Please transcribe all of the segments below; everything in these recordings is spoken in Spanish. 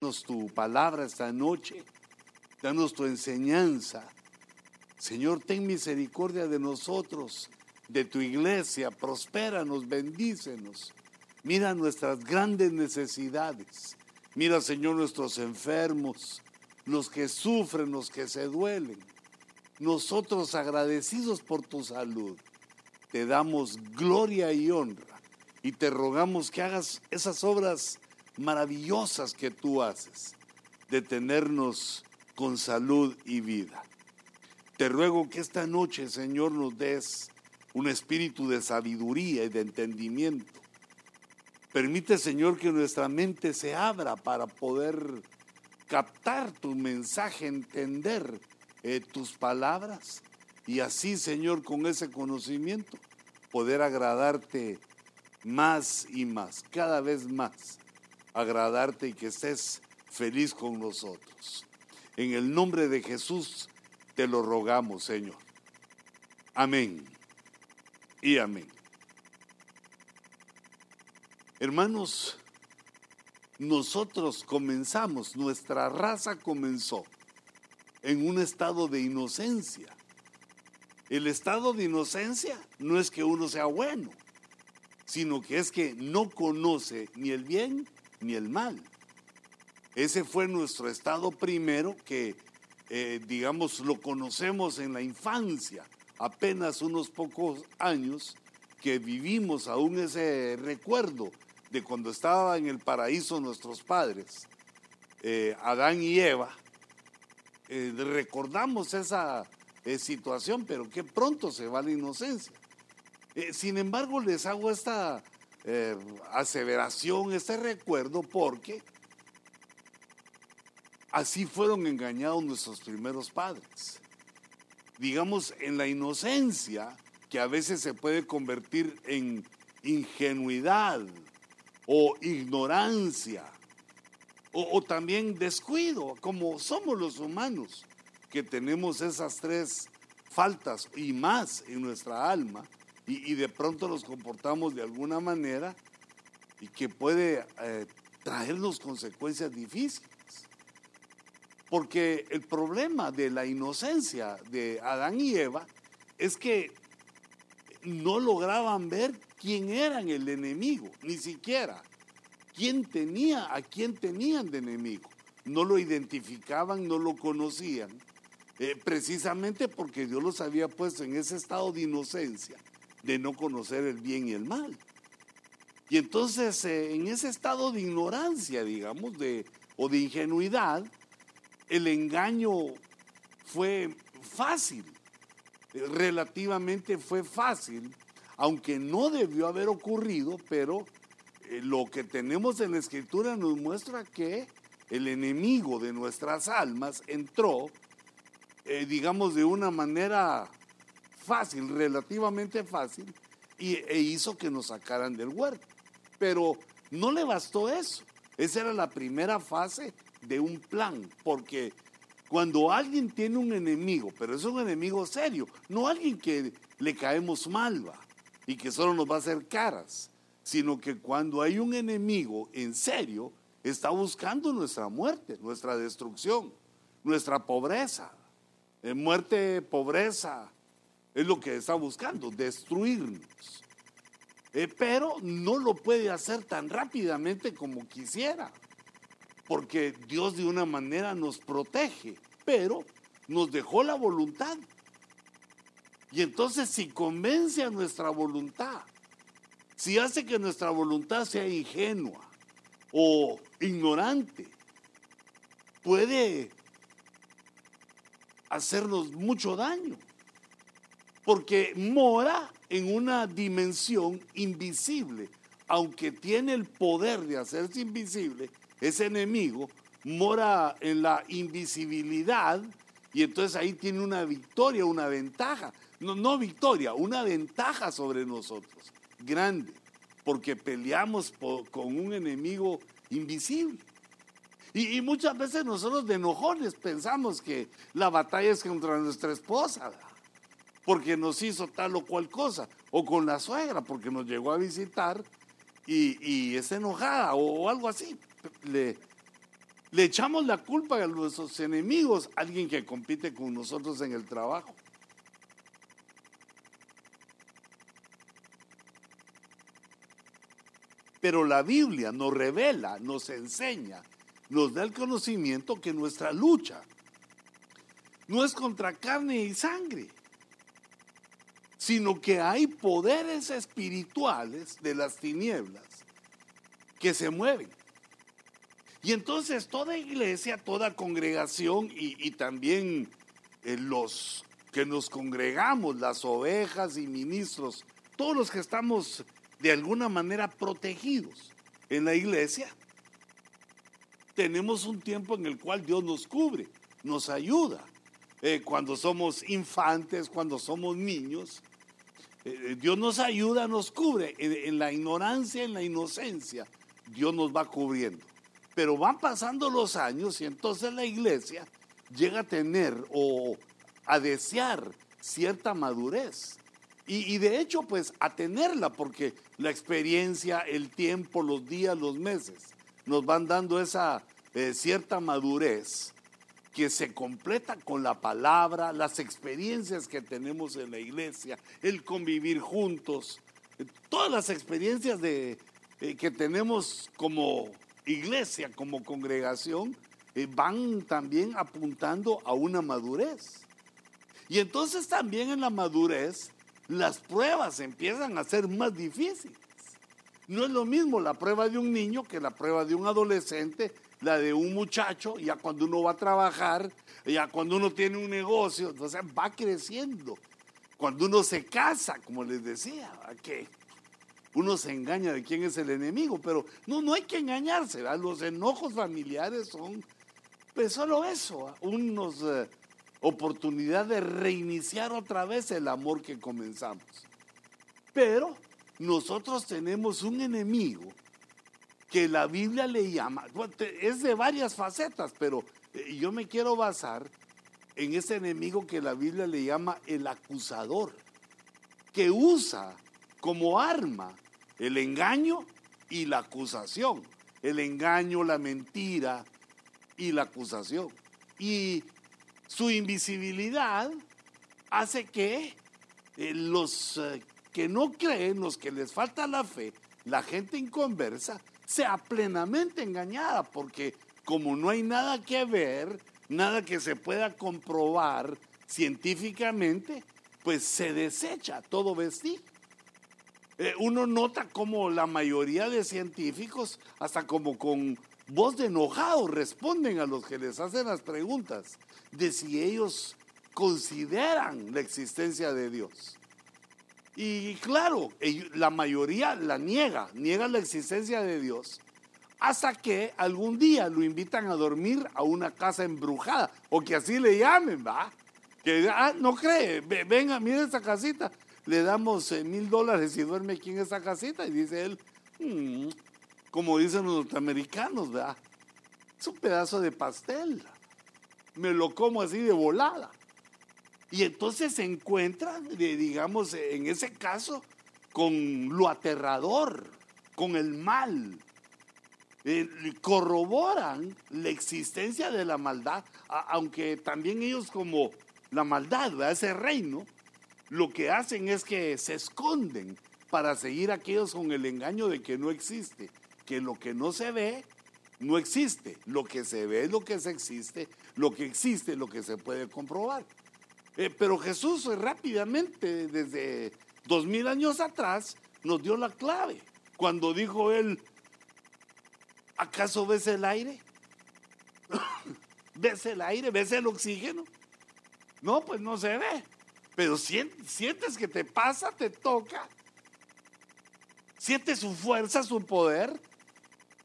Danos tu palabra esta noche, danos tu enseñanza. Señor, ten misericordia de nosotros, de tu iglesia, prospéranos, bendícenos. Mira nuestras grandes necesidades. Mira, Señor, nuestros enfermos, los que sufren, los que se duelen. Nosotros agradecidos por tu salud, te damos gloria y honra y te rogamos que hagas esas obras maravillosas que tú haces, de tenernos con salud y vida. Te ruego que esta noche, Señor, nos des un espíritu de sabiduría y de entendimiento. Permite, Señor, que nuestra mente se abra para poder captar tu mensaje, entender eh, tus palabras y así, Señor, con ese conocimiento, poder agradarte más y más, cada vez más, agradarte y que estés feliz con nosotros. En el nombre de Jesús te lo rogamos, Señor. Amén y amén. Hermanos, nosotros comenzamos, nuestra raza comenzó en un estado de inocencia. El estado de inocencia no es que uno sea bueno, sino que es que no conoce ni el bien ni el mal. Ese fue nuestro estado primero que, eh, digamos, lo conocemos en la infancia, apenas unos pocos años que vivimos aún ese recuerdo de cuando estaban en el paraíso nuestros padres, eh, Adán y Eva, eh, recordamos esa situación, pero que pronto se va la inocencia. sin embargo, les hago esta aseveración, este recuerdo, porque así fueron engañados nuestros primeros padres. Digamos, en la inocencia, que a veces se puede convertir en ingenuidad, o ignorancia o, también descuido, como somos los humanos, que tenemos esas tres faltas y más en nuestra alma y, de pronto nos comportamos de alguna manera y que puede eh, traernos consecuencias difíciles. Porque el problema de la inocencia de Adán y Eva es que no lograban ver quién eran el enemigo, ni siquiera quién tenía, a quién tenían de enemigo. No lo identificaban, no lo conocían, eh, precisamente porque Dios los había puesto en ese estado de inocencia, de no conocer el bien y el mal. Y entonces eh, en ese estado de ignorancia, digamos, de, o de ingenuidad, el engaño fue fácil, relativamente fue fácil, aunque no debió haber ocurrido, pero eh, lo que tenemos en la escritura nos muestra que el enemigo de nuestras almas entró, eh, digamos, de una manera fácil, relativamente fácil, y, e hizo que nos sacaran del huerto. Pero no le bastó eso. Esa era la primera fase de un plan, porque cuando alguien tiene un enemigo, pero es un enemigo serio, no alguien que le caemos mal, va, y que solo nos va a hacer caras, sino que cuando hay un enemigo en serio, está buscando nuestra muerte, nuestra destrucción, nuestra pobreza. En muerte, pobreza, es lo que está buscando, destruirnos. Eh, pero no lo puede hacer tan rápidamente como quisiera, porque Dios de una manera nos protege, pero nos dejó la voluntad. Y entonces si convence a nuestra voluntad, si hace que nuestra voluntad sea ingenua o ignorante, puede hacernos mucho daño, porque mora en una dimensión invisible, aunque tiene el poder de hacerse invisible, ese enemigo mora en la invisibilidad y entonces ahí tiene una victoria, una ventaja. No, no victoria, una ventaja sobre nosotros, grande, porque peleamos con un enemigo invisible. Y, muchas veces nosotros de enojones pensamos que la batalla es contra nuestra esposa, porque nos hizo tal o cual cosa, o con la suegra, porque nos llegó a visitar y, es enojada o, algo así. Le, Le echamos la culpa a nuestros enemigos, alguien que compite con nosotros en el trabajo. Pero la Biblia nos revela, nos enseña, nos da el conocimiento que nuestra lucha no es contra carne y sangre, sino que hay poderes espirituales de las tinieblas que se mueven. Y entonces toda iglesia, toda congregación y, también eh, los que nos congregamos, las ovejas y ministros, todos los que estamos de alguna manera protegidos en la iglesia, tenemos un tiempo en el cual Dios nos cubre, nos ayuda. Eh, cuando somos infantes, cuando somos niños, Dios nos ayuda, nos cubre. en la ignorancia, en la inocencia, Dios nos va cubriendo. Pero van pasando los años y entonces la iglesia llega a tener o a desear cierta madurez. Y, de hecho, pues a tenerla, porque la experiencia, el tiempo, los días, los meses, nos van dando esa eh, cierta madurez que se completa con la palabra, las experiencias que tenemos en la iglesia, el convivir juntos, todas las experiencias de, eh, que tenemos como iglesia, como congregación, eh, van también apuntando a una madurez. Y entonces también en la madurez las pruebas empiezan a ser más difíciles. No es lo mismo la prueba de un niño que la prueba de un adolescente, la de un muchacho, ya cuando uno va a trabajar, ya cuando uno tiene un negocio, entonces va creciendo. Cuando uno se casa, como les decía, que uno se engaña de quién es el enemigo, pero no, no hay que engañarse, los enojos familiares son pues solo eso, unos eh, oportunidad de reiniciar otra vez el amor que comenzamos. Pero nosotros tenemos un enemigo que la Biblia le llama, es de varias facetas, pero eh, yo me quiero basar en ese enemigo que la Biblia le llama el acusador, que usa como arma el engaño y la acusación. El engaño, la mentira y la acusación. Y su invisibilidad hace que eh, los eh, que no creen, los que les falta la fe, la gente inconversa, sea plenamente engañada, porque como no hay nada que ver, nada que se pueda comprobar científicamente, pues se desecha todo vestir. Eh, uno nota como la mayoría de científicos, hasta como con voz de enojado, responden a los que les hacen las preguntas de si ellos consideran la existencia de Dios. Y claro, la mayoría la niega, niega la existencia de Dios, hasta que algún día lo invitan a dormir a una casa embrujada, o que así le llamen, ¿va? Que ah, no cree, venga, mire esta casita, le damos eh, mil dólares y duerme aquí en esa casita. Y dice él, mm", como dicen los norteamericanos, ¿verdad? Es un pedazo de pastel. Me lo como así de volada. Y entonces se encuentran, digamos, en ese caso, con lo aterrador, con el mal. Eh, corroboran la existencia de la maldad, aunque también ellos como la maldad, ¿verdad? ese reino, lo que hacen es que se esconden para seguir aquellos con el engaño de que no existe, que lo que no se ve no existe, lo que se ve es lo que se existe, lo que existe es lo que se puede comprobar. Eh, pero Jesús rápidamente, desde dos mil años atrás, nos dio la clave. Cuando dijo él, ¿acaso ves el aire? ¿Ves el aire? ¿Ves el oxígeno? No, pues no se ve pero sientes que te pasa, te toca, sientes su fuerza, su poder,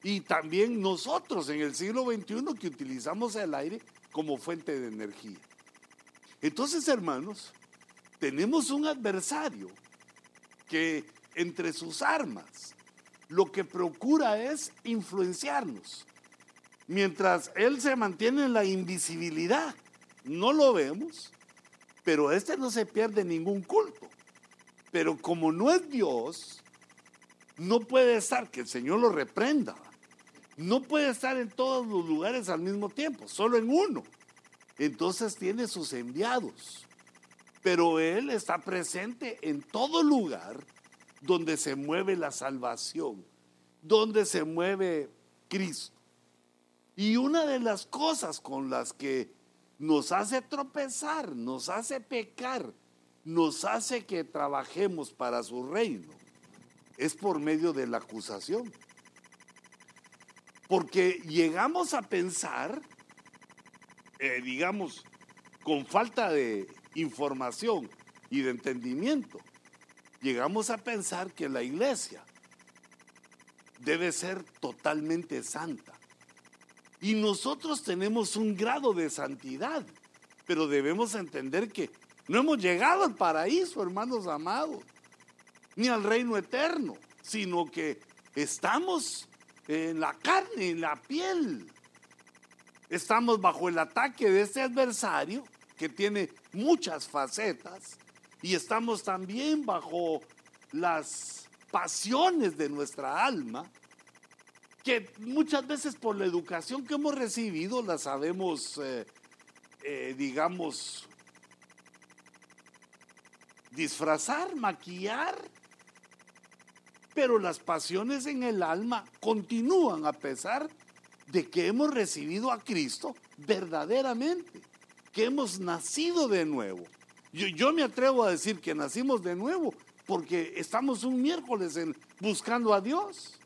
y también nosotros en el siglo XXI que utilizamos el aire como fuente de energía. Entonces, hermanos, tenemos un adversario que entre sus armas lo que procura es influenciarnos. Mientras él se mantiene en la invisibilidad, no lo vemos, pero este no se pierde ningún culto. Pero como no es Dios, no puede estar que el Señor lo reprenda. no puede estar en todos los lugares al mismo tiempo, solo en uno. Entonces tiene sus enviados. Pero Él está presente en todo lugar donde se mueve la salvación, donde se mueve Cristo. Y una de las cosas con las que nos hace tropezar, nos hace pecar, nos hace que trabajemos para su reino, es por medio de la acusación. Porque llegamos a pensar, eh, digamos, con falta de información y de entendimiento, llegamos a pensar que la iglesia debe ser totalmente santa. Y nosotros tenemos un grado de santidad, pero debemos entender que no hemos llegado al paraíso, hermanos amados, ni al reino eterno, sino que estamos en la carne, en la piel. Estamos bajo el ataque de este adversario que tiene muchas facetas y estamos también bajo las pasiones de nuestra alma que muchas veces por la educación que hemos recibido la sabemos, eh, eh, digamos, disfrazar, maquillar pero las pasiones en el alma continúan a pesar de que hemos recibido a Cristo verdaderamente, que hemos nacido de nuevo. Yo, me atrevo a decir que nacimos de nuevo porque estamos un miércoles en, buscando a Dios.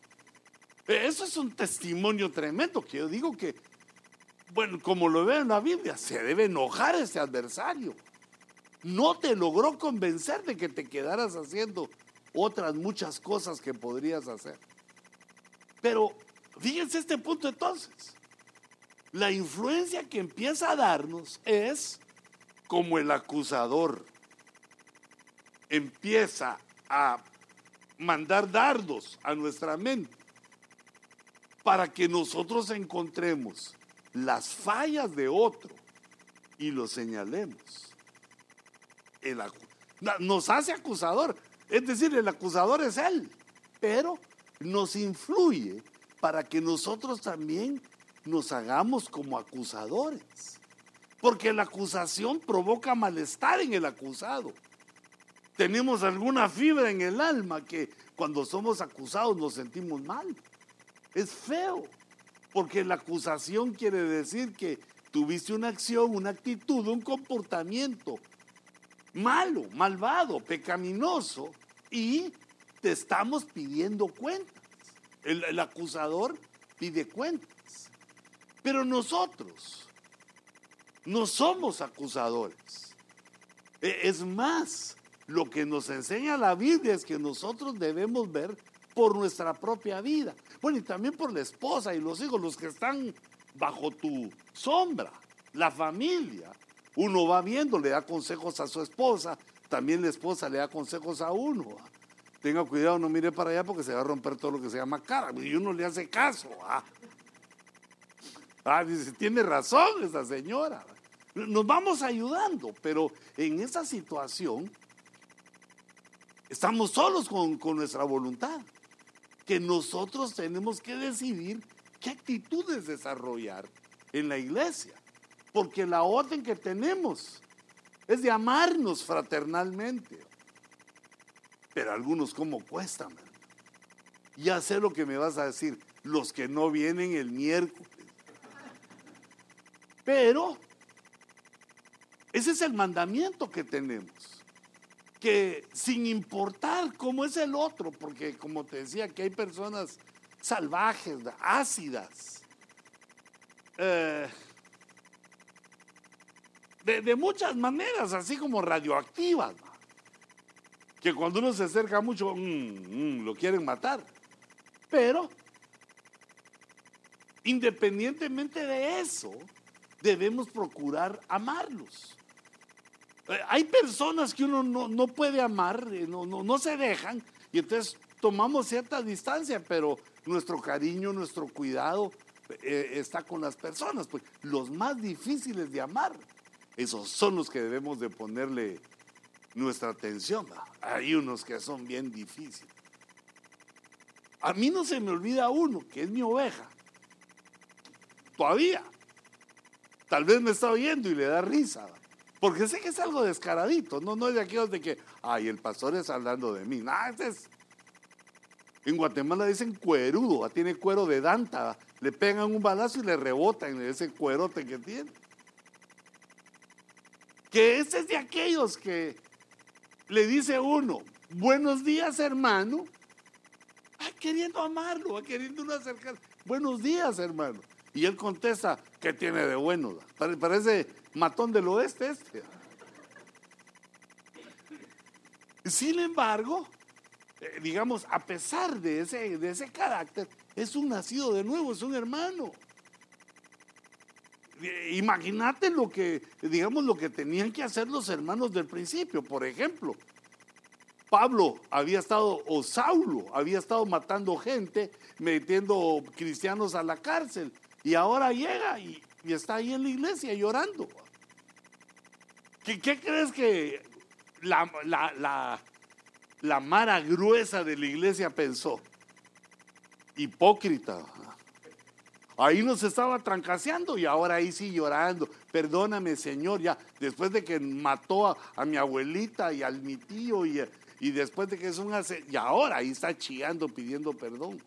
Eso es un testimonio tremendo que yo digo que, bueno, como lo veo en la Biblia, se debe enojar ese adversario. No te logró convencer de que te quedaras haciendo otras muchas cosas que podrías hacer. Pero fíjense este punto entonces. La influencia que empieza a darnos es como el acusador empieza a mandar dardos a nuestra mente para que nosotros encontremos las fallas de otro y lo señalemos. nos hace acusador. Es decir, el acusador es él, pero nos influye para que nosotros también nos hagamos como acusadores. Porque la acusación provoca malestar en el acusado. Tenemos alguna fibra en el alma que cuando somos acusados nos sentimos mal. Es feo, porque la acusación quiere decir que tuviste una acción, una actitud, un comportamiento malo, malvado, pecaminoso, y te estamos pidiendo cuentas. El, acusador pide cuentas. Pero nosotros no somos acusadores. E, es más, lo que nos enseña la Biblia es que nosotros debemos ver por nuestra propia vida. Bueno, y también por la esposa y los hijos, los que están bajo tu sombra, la familia. Uno va viendo, le da consejos a su esposa, también la esposa le da consejos a uno. Tenga cuidado, no mire para allá porque se va a romper todo lo que se llama cara. Y uno le hace caso. Ah, dice, tiene razón esa señora. Nos vamos ayudando, pero en esa situación estamos solos con, con nuestra voluntad. Que nosotros tenemos que decidir qué actitudes desarrollar en la iglesia. Porque la orden que tenemos es de amarnos fraternalmente. Pero algunos, ¿cómo cuestan? Ya sé lo que me vas a decir, los que no vienen el miércoles. Pero ese es el mandamiento que tenemos. Que sin importar cómo es el otro, porque como te decía, que hay personas salvajes, ácidas, eh, de, muchas maneras, así como radioactivas, que cuando uno se acerca mucho, mm, mm, lo quieren matar. Pero, independientemente de eso, debemos procurar amarlos. Eh, hay personas que uno no, puede amar, eh, no, no, se dejan, y entonces tomamos cierta distancia, pero nuestro cariño, nuestro cuidado eh, está con las personas. Pues los más difíciles de amar esos son los que debemos de ponerle nuestra atención. Hay unos que son bien difíciles. A mí no se me olvida uno, que es mi oveja, todavía. Tal vez me está oyendo y le da risa. Porque sé que es algo descaradito, no, no es de aquellos de que, ay, el pastor es hablando de mí. Nah, es... En Guatemala dicen cuerudo, tiene cuero de danta, le pegan un balazo y le rebotan ese cuerote que tiene. Que ese es de aquellos que le dice uno, buenos días hermano, queriendo amarlo, queriendo uno acercar, buenos días hermano. Y él contesta, ¿qué tiene de bueno? Parece matón del oeste este. Sin embargo, eh, digamos, a pesar de ese, de ese carácter, es un nacido de nuevo, es un hermano. Eh, imagínate lo que, digamos, lo que tenían que hacer los hermanos del principio. Por ejemplo, Pablo había estado, o Saulo había estado matando gente, metiendo cristianos a la cárcel. Y ahora llega y, está ahí en la iglesia llorando. ¿Qué, crees que la, la, la, mara gruesa de la iglesia pensó? Hipócrita. Ahí nos estaba trancaseando y ahora ahí sí llorando. Perdóname, Señor, ya después de que mató a, a mi abuelita y al mi tío y, y después de que es un hace, y ahora ahí está chillando pidiendo perdón.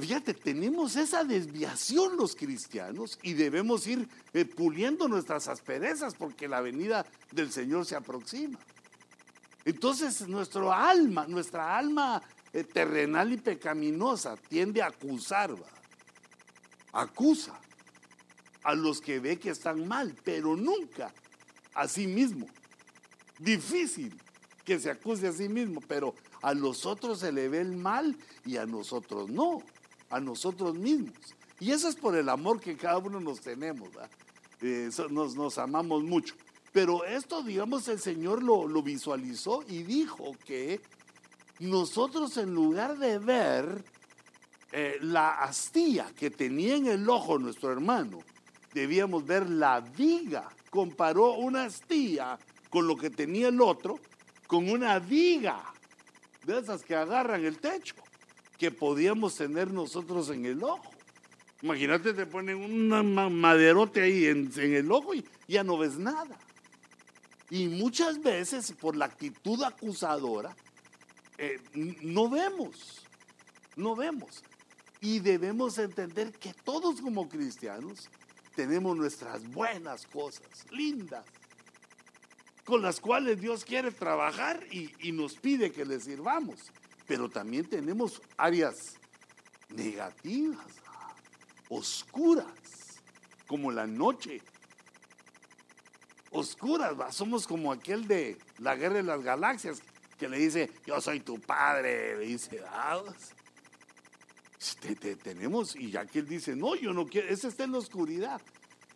Fíjate, tenemos esa desviación los cristianos y debemos ir eh, puliendo nuestras asperezas porque la venida del Señor se aproxima. Entonces nuestro alma, nuestra alma eh, terrenal y pecaminosa tiende a acusar, acusa a los que ve que están mal, pero nunca a sí mismo. Difícil que se acuse a sí mismo, pero a los otros se le ve el mal y a nosotros no a nosotros mismos. Y eso es por el amor que cada uno nos tenemos, eh, nos, nos, amamos mucho. Pero esto, digamos, el Señor lo visualizó y dijo que nosotros en lugar de ver eh, la astilla que tenía en el ojo nuestro hermano, debíamos ver la viga. Comparó una astilla con lo que tenía el otro, con una viga de esas que agarran el techo que podíamos tener nosotros en el ojo. Imagínate, te ponen un maderote ahí en, el ojo y ya no ves nada. Y muchas veces por la actitud acusadora, eh, no vemos, no vemos. Y debemos entender que todos como cristianos tenemos nuestras buenas cosas, lindas, con las cuales Dios quiere trabajar y, y nos pide que le sirvamos pero también tenemos áreas negativas, oscuras, como la noche. Oscuras, somos como aquel de la guerra de las galaxias que le dice, yo soy tu padre, le dice, ah, te, tenemos, y aquel dice, no, yo no quiero, ese está en la oscuridad,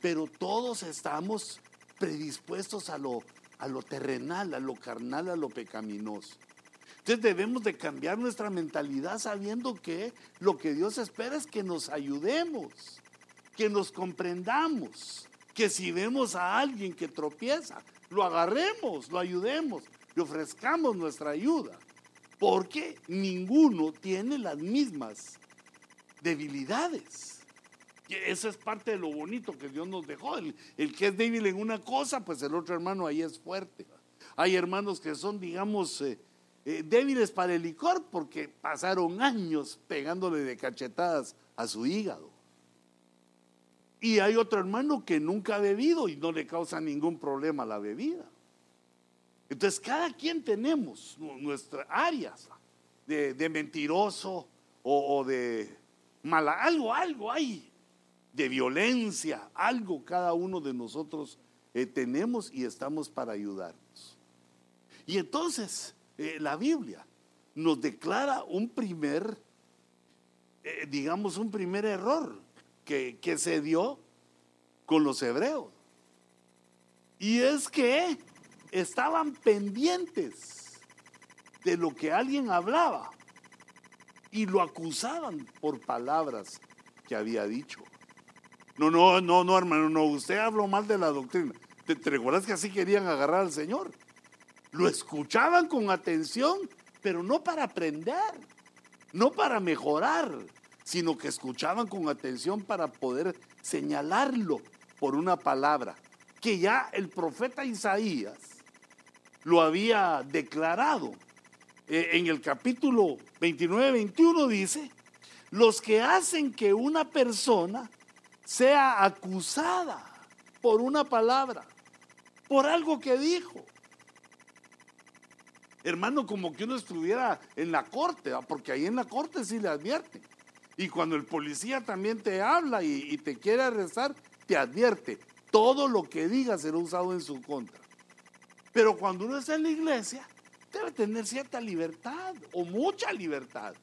pero todos estamos predispuestos a lo, a lo terrenal, a lo carnal, a lo pecaminoso. Entonces debemos de cambiar nuestra mentalidad sabiendo que lo que Dios espera es que nos ayudemos, que nos comprendamos, que si vemos a alguien que tropieza, lo agarremos, lo ayudemos, le ofrezcamos nuestra ayuda, porque ninguno tiene las mismas debilidades. Eso es parte de lo bonito que Dios nos dejó. El, el, que es débil en una cosa, pues el otro hermano ahí es fuerte. Hay hermanos que son, digamos, eh, eh, débiles para el licor porque pasaron años pegándole de cachetadas a su hígado. Y hay otro hermano que nunca ha bebido y no le causa ningún problema la bebida. Entonces cada quien tenemos nuestras áreas de, mentiroso o, de mala, algo, algo hay, de violencia, algo cada uno de nosotros eh, tenemos y estamos para ayudarnos. Y entonces, eh, la Biblia nos declara un primer, eh, digamos, un primer error que, que se dio con los hebreos. Y es que estaban pendientes de lo que alguien hablaba y lo acusaban por palabras que había dicho. No, no, no, no, hermano, no, usted habló mal de la doctrina. ¿Te, te recuerdas que así querían agarrar al Señor? Lo escuchaban con atención, pero no para aprender, no para mejorar, sino que escuchaban con atención para poder señalarlo por una palabra, que ya el profeta Isaías lo había declarado. Eh, en el capítulo 29-21 dice, los que hacen que una persona sea acusada por una palabra, por algo que dijo. Hermano, como que uno estuviera en la corte, porque ahí en la corte sí le advierte. Y cuando el policía también te habla y, y te quiere arrestar, te advierte. Todo lo que diga será usado en su contra. Pero cuando uno está en la iglesia, debe tener cierta libertad o mucha libertad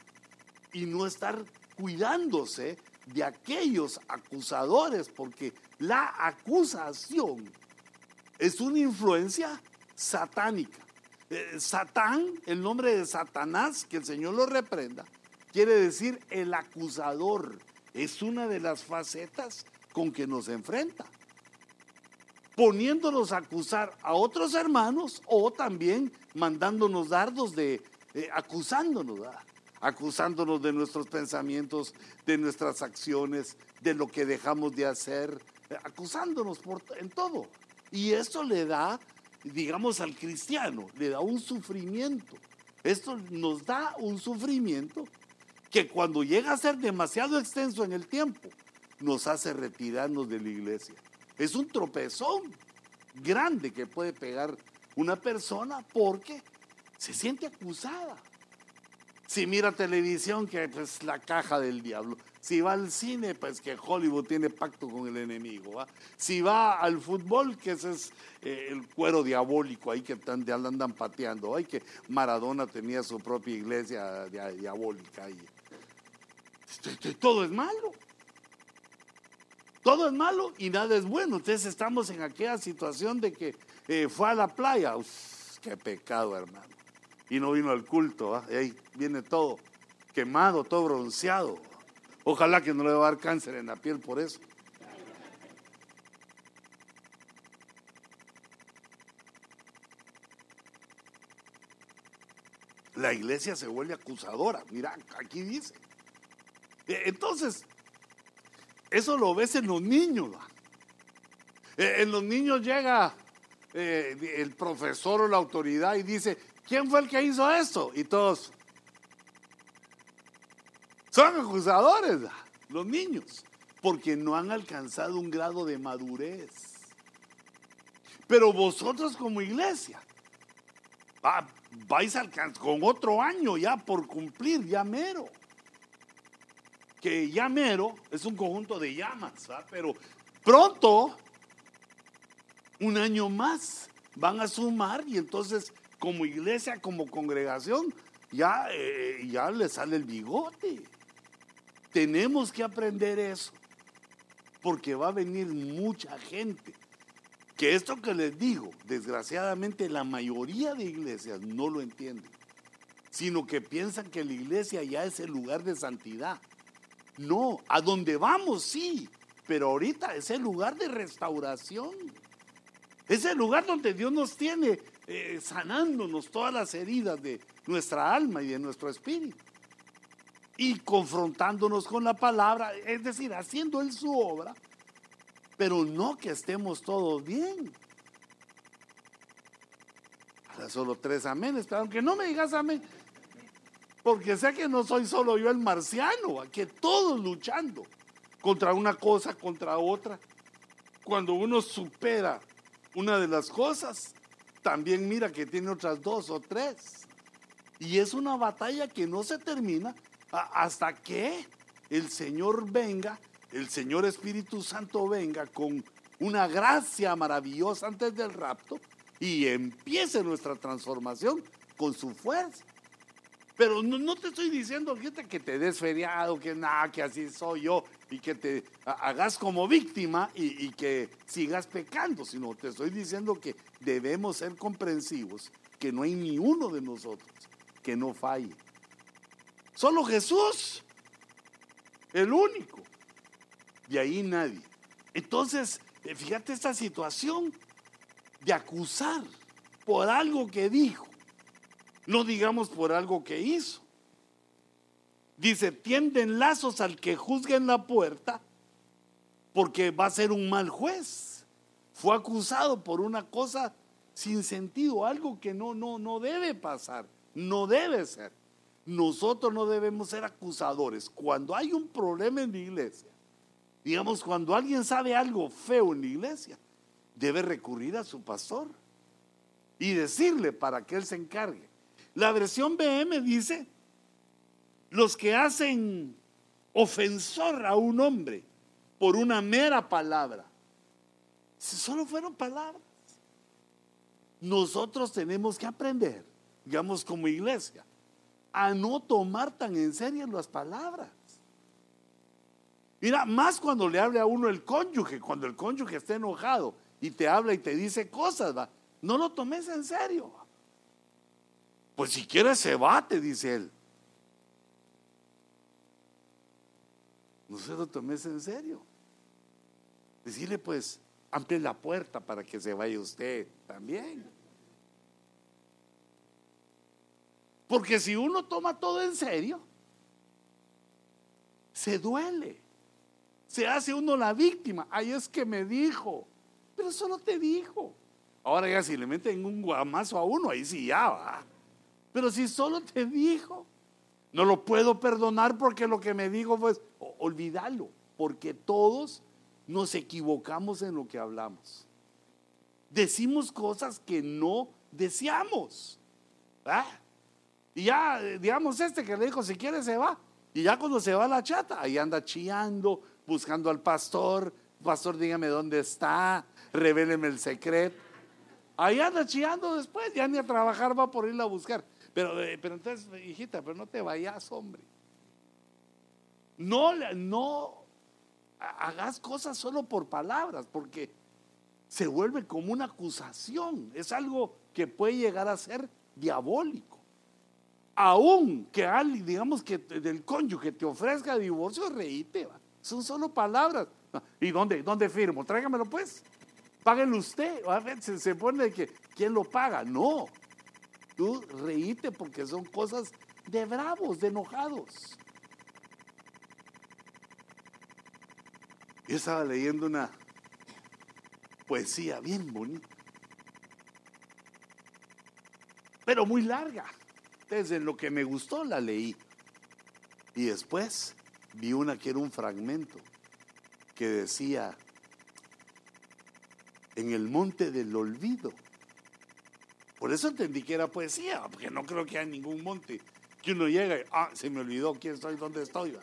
y no estar cuidándose de aquellos acusadores, porque la acusación es una influencia satánica. Eh, Satán, el nombre de Satanás, que el Señor lo reprenda, quiere decir el acusador. Es una de las facetas con que nos enfrenta. Poniéndonos a acusar a otros hermanos o también mandándonos dardos de eh, acusándonos, acusándonos de nuestros pensamientos, de nuestras acciones, de lo que dejamos de hacer, eh, acusándonos por, en todo. Y eso le da, digamos, al cristiano, le da un sufrimiento. Esto nos da un sufrimiento que cuando llega a ser demasiado extenso en el tiempo, nos hace retirarnos de la iglesia. Es un tropezón grande que puede pegar una persona porque se siente acusada. Si mira televisión, que es pues, la caja del diablo. Si va al cine, pues que Hollywood tiene pacto con el enemigo. Si va al fútbol, que ese es eh, el cuero diabólico ahí que andan, andan pateando. Ay, que Maradona tenía su propia iglesia diabólica ahí. Todo es malo. Todo es malo y nada es bueno. Entonces estamos en aquella situación de que eh, fue a la playa. qué pecado, hermano y no vino al culto. Y ahí viene todo quemado, todo bronceado. Ojalá que no le va a dar cáncer en la piel por eso. La iglesia se vuelve acusadora. Mira, aquí dice. E, entonces, eso lo ves en los niños. E, en los niños llega eh, el profesor o la autoridad y dice, ¿Quién fue el que hizo esto? Y todos son acusadores, los niños, porque no han alcanzado un grado de madurez. Pero vosotros como iglesia, vais a alcanzar con otro año ya por cumplir, ya mero. Que ya mero es un conjunto de llamas, pero pronto, un año más, van a sumar y entonces como iglesia, como congregación, ya, eh, ya le sale el bigote. Tenemos que aprender eso, porque va a venir mucha gente. Que esto que les digo, desgraciadamente la mayoría de iglesias no lo entienden, sino que piensan que la iglesia ya es el lugar de santidad. No, a donde vamos sí, pero ahorita es el lugar de restauración. Es el lugar donde Dios nos tiene eh, sanándonos todas las heridas de nuestra alma y de nuestro espíritu. Y confrontándonos con la palabra, es decir, haciendo Él su obra, pero no que estemos todos bien. Ahora solo tres aménes, pero aunque no me digas amén, porque sé que no soy solo yo el marciano, que todos luchando contra una cosa, contra otra. Cuando uno supera una de las cosas, también mira que tiene otras dos o tres. Y es una batalla que no se termina hasta que el Señor venga, el Señor Espíritu Santo venga con una gracia maravillosa antes del rapto y empiece nuestra transformación con su fuerza. Pero no, te estoy diciendo que te des feriado, que nada, que así soy yo y que te hagas como víctima y, que sigas pecando, sino te estoy diciendo que debemos ser comprensivos, que no hay ni uno de nosotros que no falle. Solo Jesús, el único. Y ahí nadie. Entonces, eh, fíjate esta situación de acusar por algo que dijo no digamos por algo que hizo. Dice, tienden lazos al que juzgue en la puerta porque va a ser un mal juez. Fue acusado por una cosa sin sentido, algo que no, no, no debe pasar, no debe ser. Nosotros no debemos ser acusadores. Cuando hay un problema en la iglesia, digamos, cuando alguien sabe algo feo en la iglesia, debe recurrir a su pastor y decirle para que él se encargue. La versión BM dice, los que hacen ofensor a un hombre por una mera palabra, si solo fueron palabras, nosotros tenemos que aprender, digamos como iglesia, a no tomar tan en serio las palabras. Mira, más cuando le hable a uno el cónyuge, cuando el cónyuge esté enojado y te habla y te dice cosas, ¿va? no lo tomes en serio. Pues si quieres se va, te dice él. No se lo tomes en serio. Decirle pues, amplíe la puerta para que se vaya usted también. Porque si uno toma todo en serio, se duele. Se hace uno la víctima. Ay, es que me dijo. Pero solo te dijo. Ahora ya si le meten un guamazo a uno, ahí sí ya va. Pero si solo te dijo, no lo puedo perdonar porque lo que me dijo fue, olvídalo, porque todos nos equivocamos en lo que hablamos. Decimos cosas que no deseamos. Y ya, digamos, este que le dijo, si quiere se va. Y ya cuando se va la chata, ahí anda chillando, buscando al pastor. Pastor, dígame dónde está, revéleme el secreto. Ahí anda chillando después, ya ni a trabajar va por irla a buscar. Pero, eh, pero entonces, hijita, pero no te vayas, hombre. No, no hagas cosas solo por palabras, porque se vuelve como una acusación. Es algo que puede llegar a ser diabólico. Aún que alguien, digamos que del cónyuge te ofrezca divorcio, reíte. Son solo palabras. ¿Y dónde, dónde firmo? Tráigamelo pues. Páguenlo usted. A se, se pone que quién lo paga. No. Tú reíte porque son cosas de bravos, de enojados. Yo estaba leyendo una poesía bien bonita, pero muy larga. Desde lo que me gustó la leí. Y después vi una que era un fragmento que decía, en el monte del olvido. Por eso entendí que era poesía, porque no creo que haya ningún monte que uno llega y, ah, se me olvidó quién estoy, dónde estoy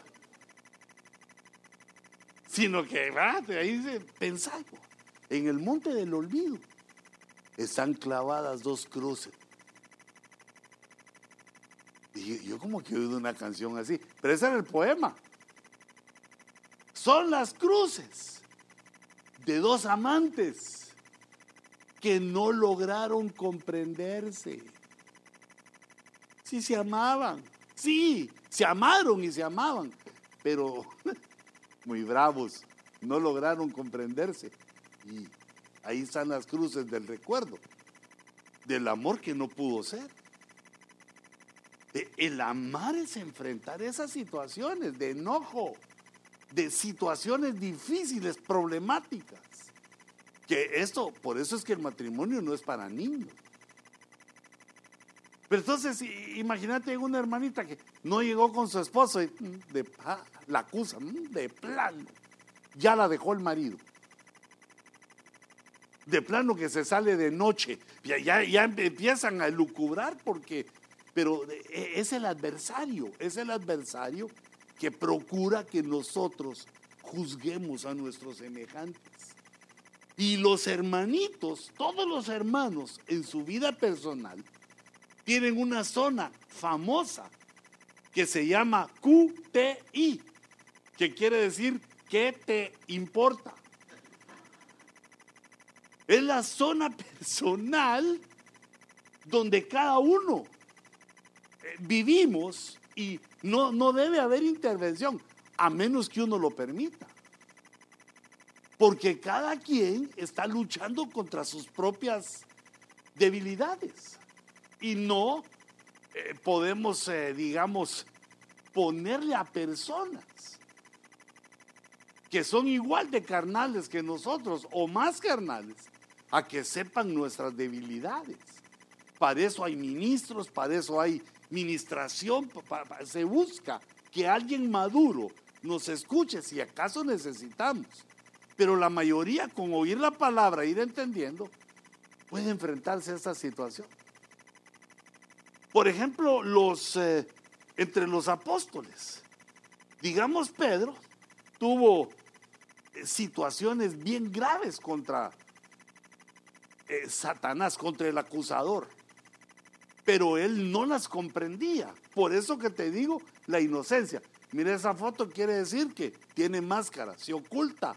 sino que ahí dice, pensar, en el monte del olvido están clavadas dos cruces. Y yo como que he oído una canción así, pero ese era el poema. Son las cruces de dos amantes que no lograron comprenderse. Sí se amaban, sí, se amaron y se amaban, pero muy bravos, no lograron comprenderse. Y ahí están las cruces del recuerdo, del amor que no pudo ser. El amar es enfrentar esas situaciones de enojo, de situaciones difíciles, problemáticas. Que esto, por eso es que el matrimonio no es para niños. Pero entonces, imagínate una hermanita que no llegó con su esposo y mm, la acusa mm, de plano. Ya la dejó el marido. De plano que se sale de noche. Ya, ya, empiezan a lucubrar porque, pero e, es el adversario, es el adversario que procura que nosotros juzguemos a nuestros semejantes. Y los hermanitos, todos los hermanos en su vida personal, tienen una zona famosa que se llama QTI, que quiere decir ¿qué te importa? Es la zona personal donde cada uno eh, vivimos y no, no debe haber intervención, a menos que uno lo permita. Porque cada quien está luchando contra sus propias debilidades y no eh, podemos, eh, digamos, ponerle a personas que son igual de carnales que nosotros o más carnales a que sepan nuestras debilidades. Para eso hay ministros, para eso hay ministración, se busca que alguien maduro nos escuche si acaso necesitamos. Pero la mayoría con oír la palabra, ir entendiendo, puede enfrentarse a esta situación. Por ejemplo, los, eh, entre los apóstoles, digamos Pedro, tuvo eh, situaciones bien graves contra eh, Satanás, contra el acusador, pero él no las comprendía. Por eso que te digo, la inocencia. Mira, esa foto quiere decir que tiene máscara, se oculta,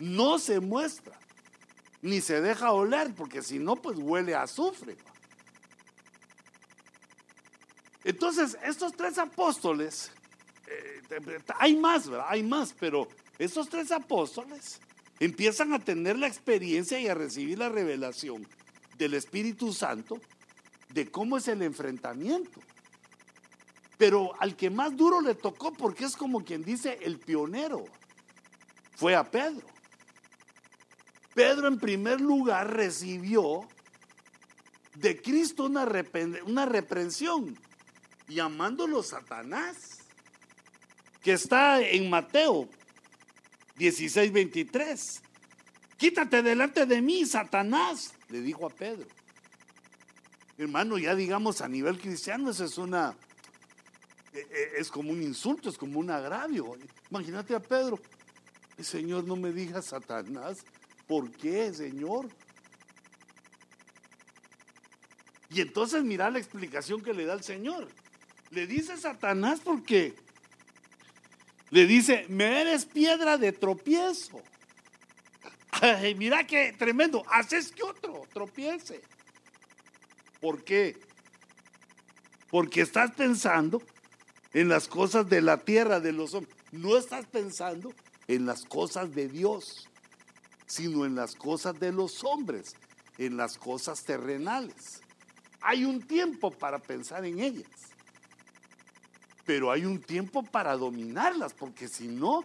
no se muestra, ni se deja oler, porque si no, pues huele a azufre. Entonces, estos tres apóstoles, eh, hay más, ¿verdad? Hay más, pero estos tres apóstoles empiezan a tener la experiencia y a recibir la revelación del Espíritu Santo de cómo es el enfrentamiento. Pero al que más duro le tocó, porque es como quien dice el pionero, fue a Pedro. Pedro en primer lugar recibió de Cristo una, reprensión llamándolo Satanás, que está en Mateo 16, 23. Quítate delante de mí, Satanás, le dijo a Pedro. Hermano, ya digamos a nivel cristiano, eso es una eh, eh, es como un insulto, es como un agravio. Imagínate a Pedro, Señor, no me digas Satanás, ¿por qué, Señor? Y entonces mira la explicación que le da el Señor. Le dice Satanás porque le dice, me eres piedra de tropiezo. mira qué tremendo, haces que otro tropiece. ¿Por qué? Porque estás pensando en las cosas de la tierra, de los hombres. No estás pensando en las cosas de Dios, sino en las cosas de los hombres, en las cosas terrenales. Hay un tiempo para pensar en ellas, pero hay un tiempo para dominarlas, porque si no,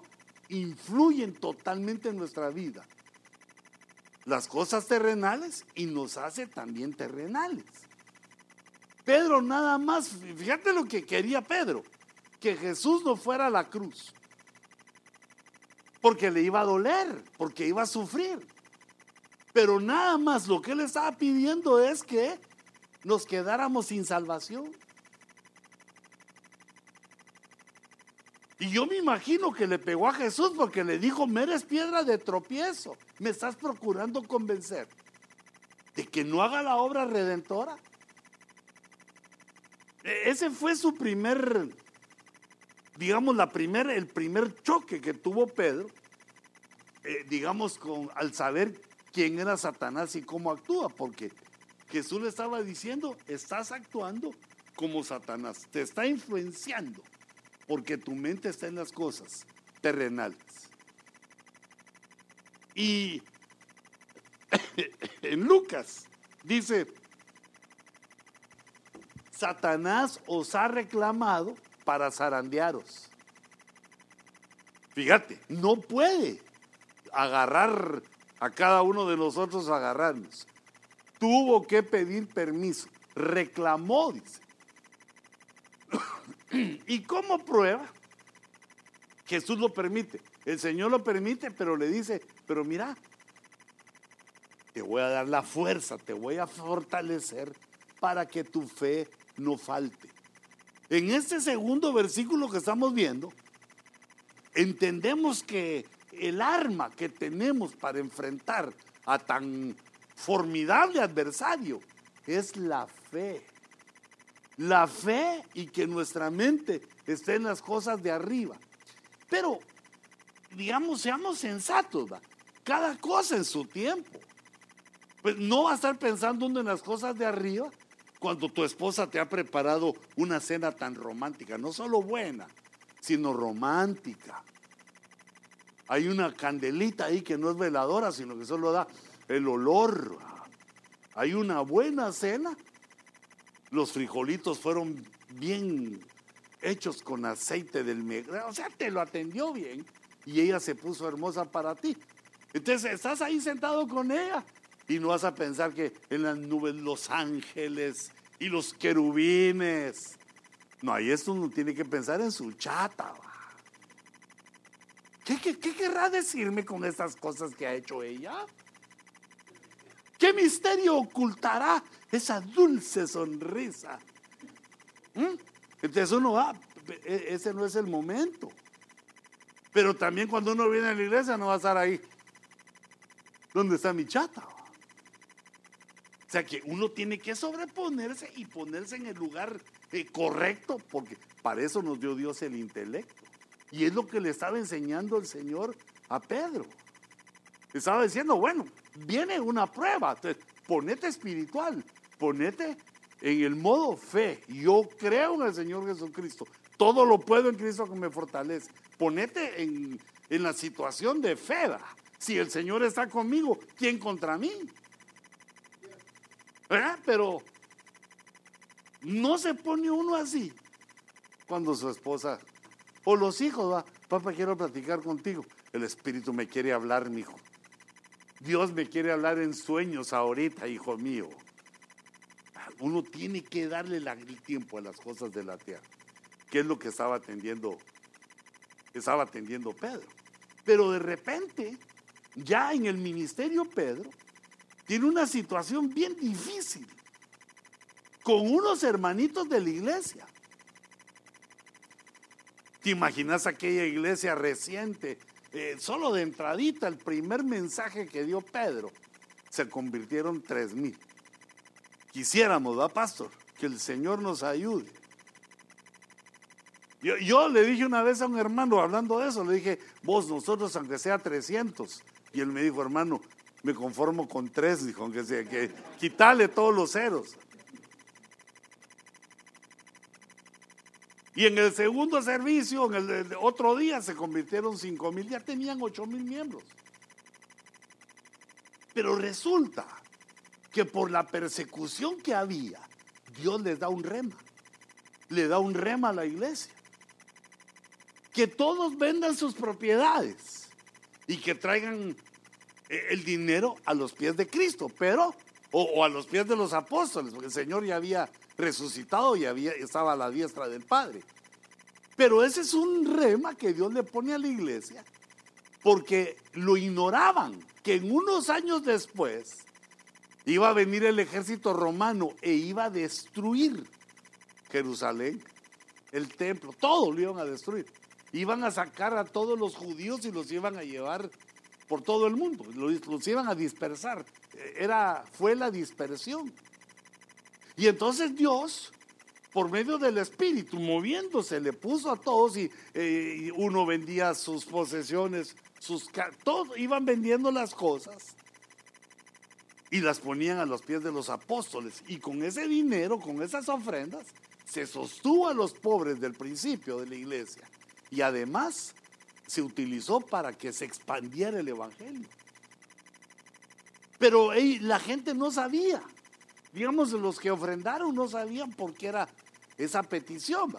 influyen totalmente en nuestra vida. Las cosas terrenales y nos hace también terrenales. Pedro nada más, fíjate lo que quería Pedro que Jesús no fuera a la cruz. Porque le iba a doler, porque iba a sufrir. Pero nada más lo que él estaba pidiendo es que nos quedáramos sin salvación. Y yo me imagino que le pegó a Jesús porque le dijo, me eres piedra de tropiezo, me estás procurando convencer de que no haga la obra redentora. E-, ese fue su primer digamos, la primer, el primer choque que tuvo Pedro, eh, digamos, con, al saber quién era Satanás y cómo actúa, porque Jesús le estaba diciendo, estás actuando como Satanás, te está influenciando, porque tu mente está en las cosas terrenales. Y en Lucas dice, Satanás os ha reclamado para zarandearos. Fíjate, no puede agarrar a cada uno de nosotros, agarrarnos. Tuvo que pedir permiso, reclamó, dice. ¿Y cómo prueba? Jesús lo permite. El Señor lo permite, pero le dice, pero mira, te voy a dar la fuerza, te voy a fortalecer para que tu fe no falte. En este segundo versículo que estamos viendo, entendemos que el arma que tenemos para enfrentar a tan formidable adversario es la fe. La fe y que nuestra mente esté en las cosas de arriba. Pero, digamos, seamos sensatos, cada cosa en su tiempo. Pues no va a estar pensando uno en las cosas de arriba cuando tu esposa te ha preparado una cena tan romántica, no solo buena, sino romántica. Hay una candelita ahí que no es veladora, sino que solo da el olor. Hay una buena cena. Los frijolitos fueron bien hechos con aceite del mejor. O sea, te lo atendió bien y ella se puso hermosa para ti. Entonces estás ahí sentado con ella y no vas a pensar que en las nubes los ángeles y los querubines. No, ahí esto uno tiene que pensar en su chata. ¿Qué, qué, qué querrá decirme con estas cosas que ha hecho ella? ¿Qué misterio ocultará esa dulce sonrisa? ¿Mm? Entonces uno va, e, ese no es el momento. Pero también cuando uno viene a la iglesia no va a estar ahí. ¿Dónde está mi chata? O sea que uno tiene que sobreponerse y ponerse en el lugar eh, correcto, porque para eso nos dio Dios el intelecto. Y es lo que le estaba enseñando el Señor a Pedro. Estaba diciendo, bueno, viene una prueba, ponete espiritual, ponete en el modo fe. Yo creo en el Señor Jesucristo. Todo lo puedo en Cristo que me fortalece. Ponete en, la situación de fe. Si el Señor está conmigo, ¿quién contra mí? Pero no se pone uno así cuando su esposa o los hijos va, papá, quiero platicar contigo. El Espíritu me quiere hablar, mi hijo. Dios me quiere hablar en sueños ahorita, hijo mío. Uno tiene que darle el tiempo a las cosas de la tierra, que es lo que estaba atendiendo, estaba atendiendo Pedro. Pero de repente, ya en el ministerio Pedro, tiene una situación bien difícil con unos hermanitos de la iglesia. ¿Te imaginas aquella iglesia reciente eh, solo de entradita, el primer mensaje que dio Pedro, se convirtieron tres mil. Quisiéramos, ¿va, pastor? Que el Señor nos ayude. Yo, le dije una vez a un hermano, hablando de eso, le dije, vos, nosotros, aunque sea 300. Y él me dijo, hermano, me conformo con tres, dijo, que quitale todos los ceros. Y en el segundo servicio, en el otro día, se convirtieron cinco mil, ya tenían ocho mil miembros. Pero resulta que por la persecución que había, Dios les da un rema. Le da un rema a la iglesia. Que todos vendan sus propiedades y que traigan el dinero a los pies de Cristo, pero, o, o a los pies de los apóstoles, porque el Señor ya había resucitado y había, estaba a la diestra del Padre. Pero ese es un rema que Dios le pone a la iglesia, porque lo ignoraban, que en unos años después iba a venir el ejército romano e iba a destruir Jerusalén, el templo, todo lo iban a destruir. Iban a sacar a todos los judíos y los iban a llevar por todo el mundo, los, iban a dispersar. Era, fue la dispersión. Y entonces Dios, por medio del Espíritu, moviéndose, le puso a todos y, eh, uno vendía sus posesiones, sus todos iban vendiendo las cosas y las ponían a los pies de los apóstoles. Y con ese dinero, con esas ofrendas, se sostuvo a los pobres del principio de la iglesia. Y además se utilizó para que se expandiera el Evangelio. Pero la gente no sabía digamos, los que ofrendaron no sabían por qué era esa petición.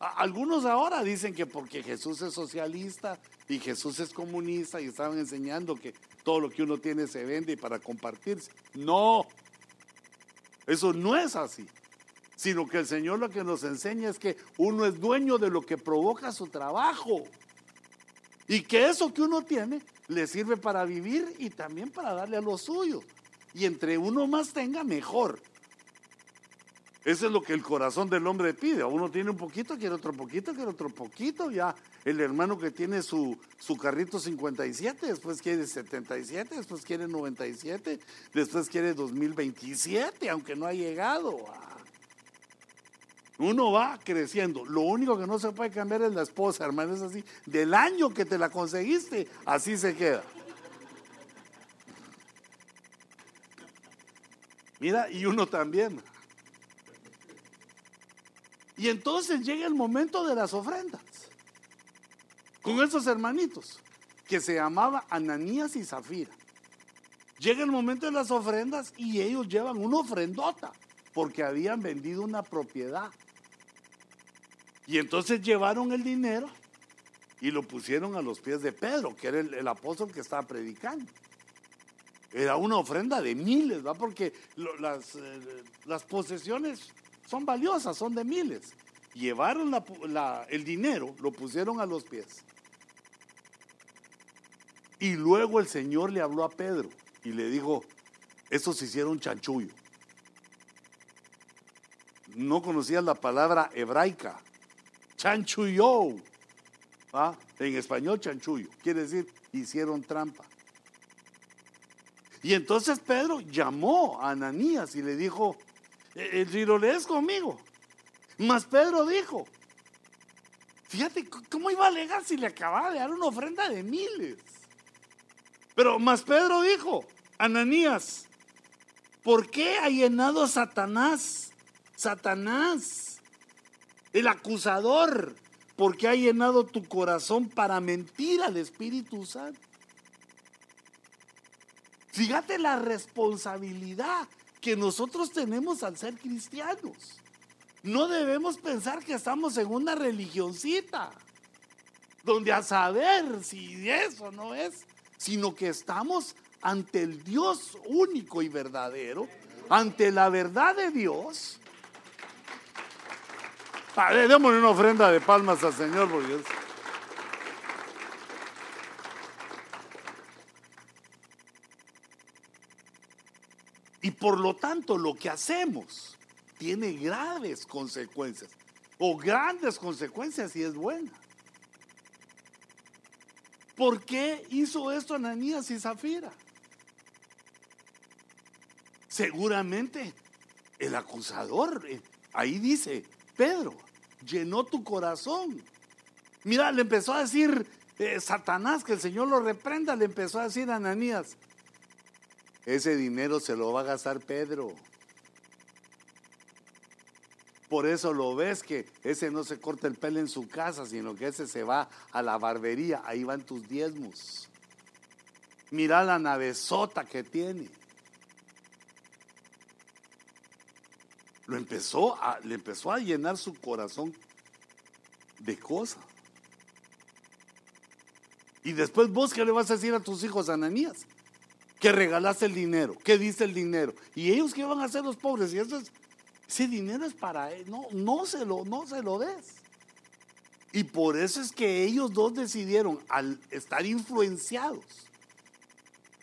Algunos ahora dicen que porque Jesús es socialista y Jesús es comunista y estaban enseñando que todo lo que uno tiene se vende y para compartirse. No, eso no es así, sino que el Señor lo que nos enseña es que uno es dueño de lo que provoca su trabajo y que eso que uno tiene le sirve para vivir y también para darle a los suyos y entre uno más tenga, mejor. Eso es lo que el corazón del hombre pide. Uno tiene un poquito, quiere otro poquito, quiere otro poquito. Ya el hermano que tiene su, su carrito 57, después quiere 77, después quiere 97, después quiere 2027, aunque no ha llegado. Uno va creciendo. Lo único que no se puede cambiar es la esposa, hermano. Es así. Del año que te la conseguiste, así se queda. Mira, y uno también. Y entonces llega el momento de las ofrendas. Con esos hermanitos, que se llamaba Ananías y Zafira. Llega el momento de las ofrendas y ellos llevan una ofrendota, porque habían vendido una propiedad. Y entonces llevaron el dinero y lo pusieron a los pies de Pedro, que era el, apóstol que estaba predicando. Era una ofrenda de miles, ¿va? Porque las, eh, las, posesiones son valiosas, son de miles. Llevaron el dinero, lo pusieron a los pies. Y luego el Señor le habló a Pedro y le dijo, estos hicieron chanchullo. No conocías la palabra hebraica, chanchullo. En español, chanchullo. Quiere decir, hicieron trampa. Y entonces Pedro llamó a Ananías y le dijo, el eh, si lo lees conmigo. Mas Pedro dijo, fíjate cómo iba a alegar si le acababa de dar una ofrenda de miles. Pero más Pedro dijo, Ananías, ¿por qué ha llenado Satanás? Satanás, el acusador, porque ha llenado tu corazón para mentir al Espíritu Santo. Fíjate la responsabilidad que nosotros tenemos al ser cristianos. No debemos pensar que estamos en una religioncita, donde a saber si eso no es, sino que estamos ante el Dios único y verdadero, ante la verdad de Dios, démosle una ofrenda de palmas al Señor por Dios. Y por lo tanto lo que hacemos tiene graves consecuencias o grandes consecuencias si es buena. ¿Por qué hizo esto Ananías y Zafira? Seguramente el acusador, eh, ahí dice, Pedro, llenó tu corazón. Mira, le empezó a decir eh, Satanás, que el Señor lo reprenda, le empezó a decir Ananías, ese dinero se lo va a gastar Pedro. Por eso lo ves que ese no se corta el pelo en su casa, sino que ese se va a la barbería, ahí van tus diezmos. Mira la navezota que tiene. Lo empezó a, le empezó a llenar su corazón de cosas. Y después vos, ¿qué le vas a decir a tus hijos, Ananías? Que regalaste el dinero. ¿Qué dice el dinero? ¿Y ellos qué van a hacer los pobres? Y eso es, ese dinero es para él. No, no se lo, no se lo des. Y por eso es que ellos dos decidieron, al estar influenciados,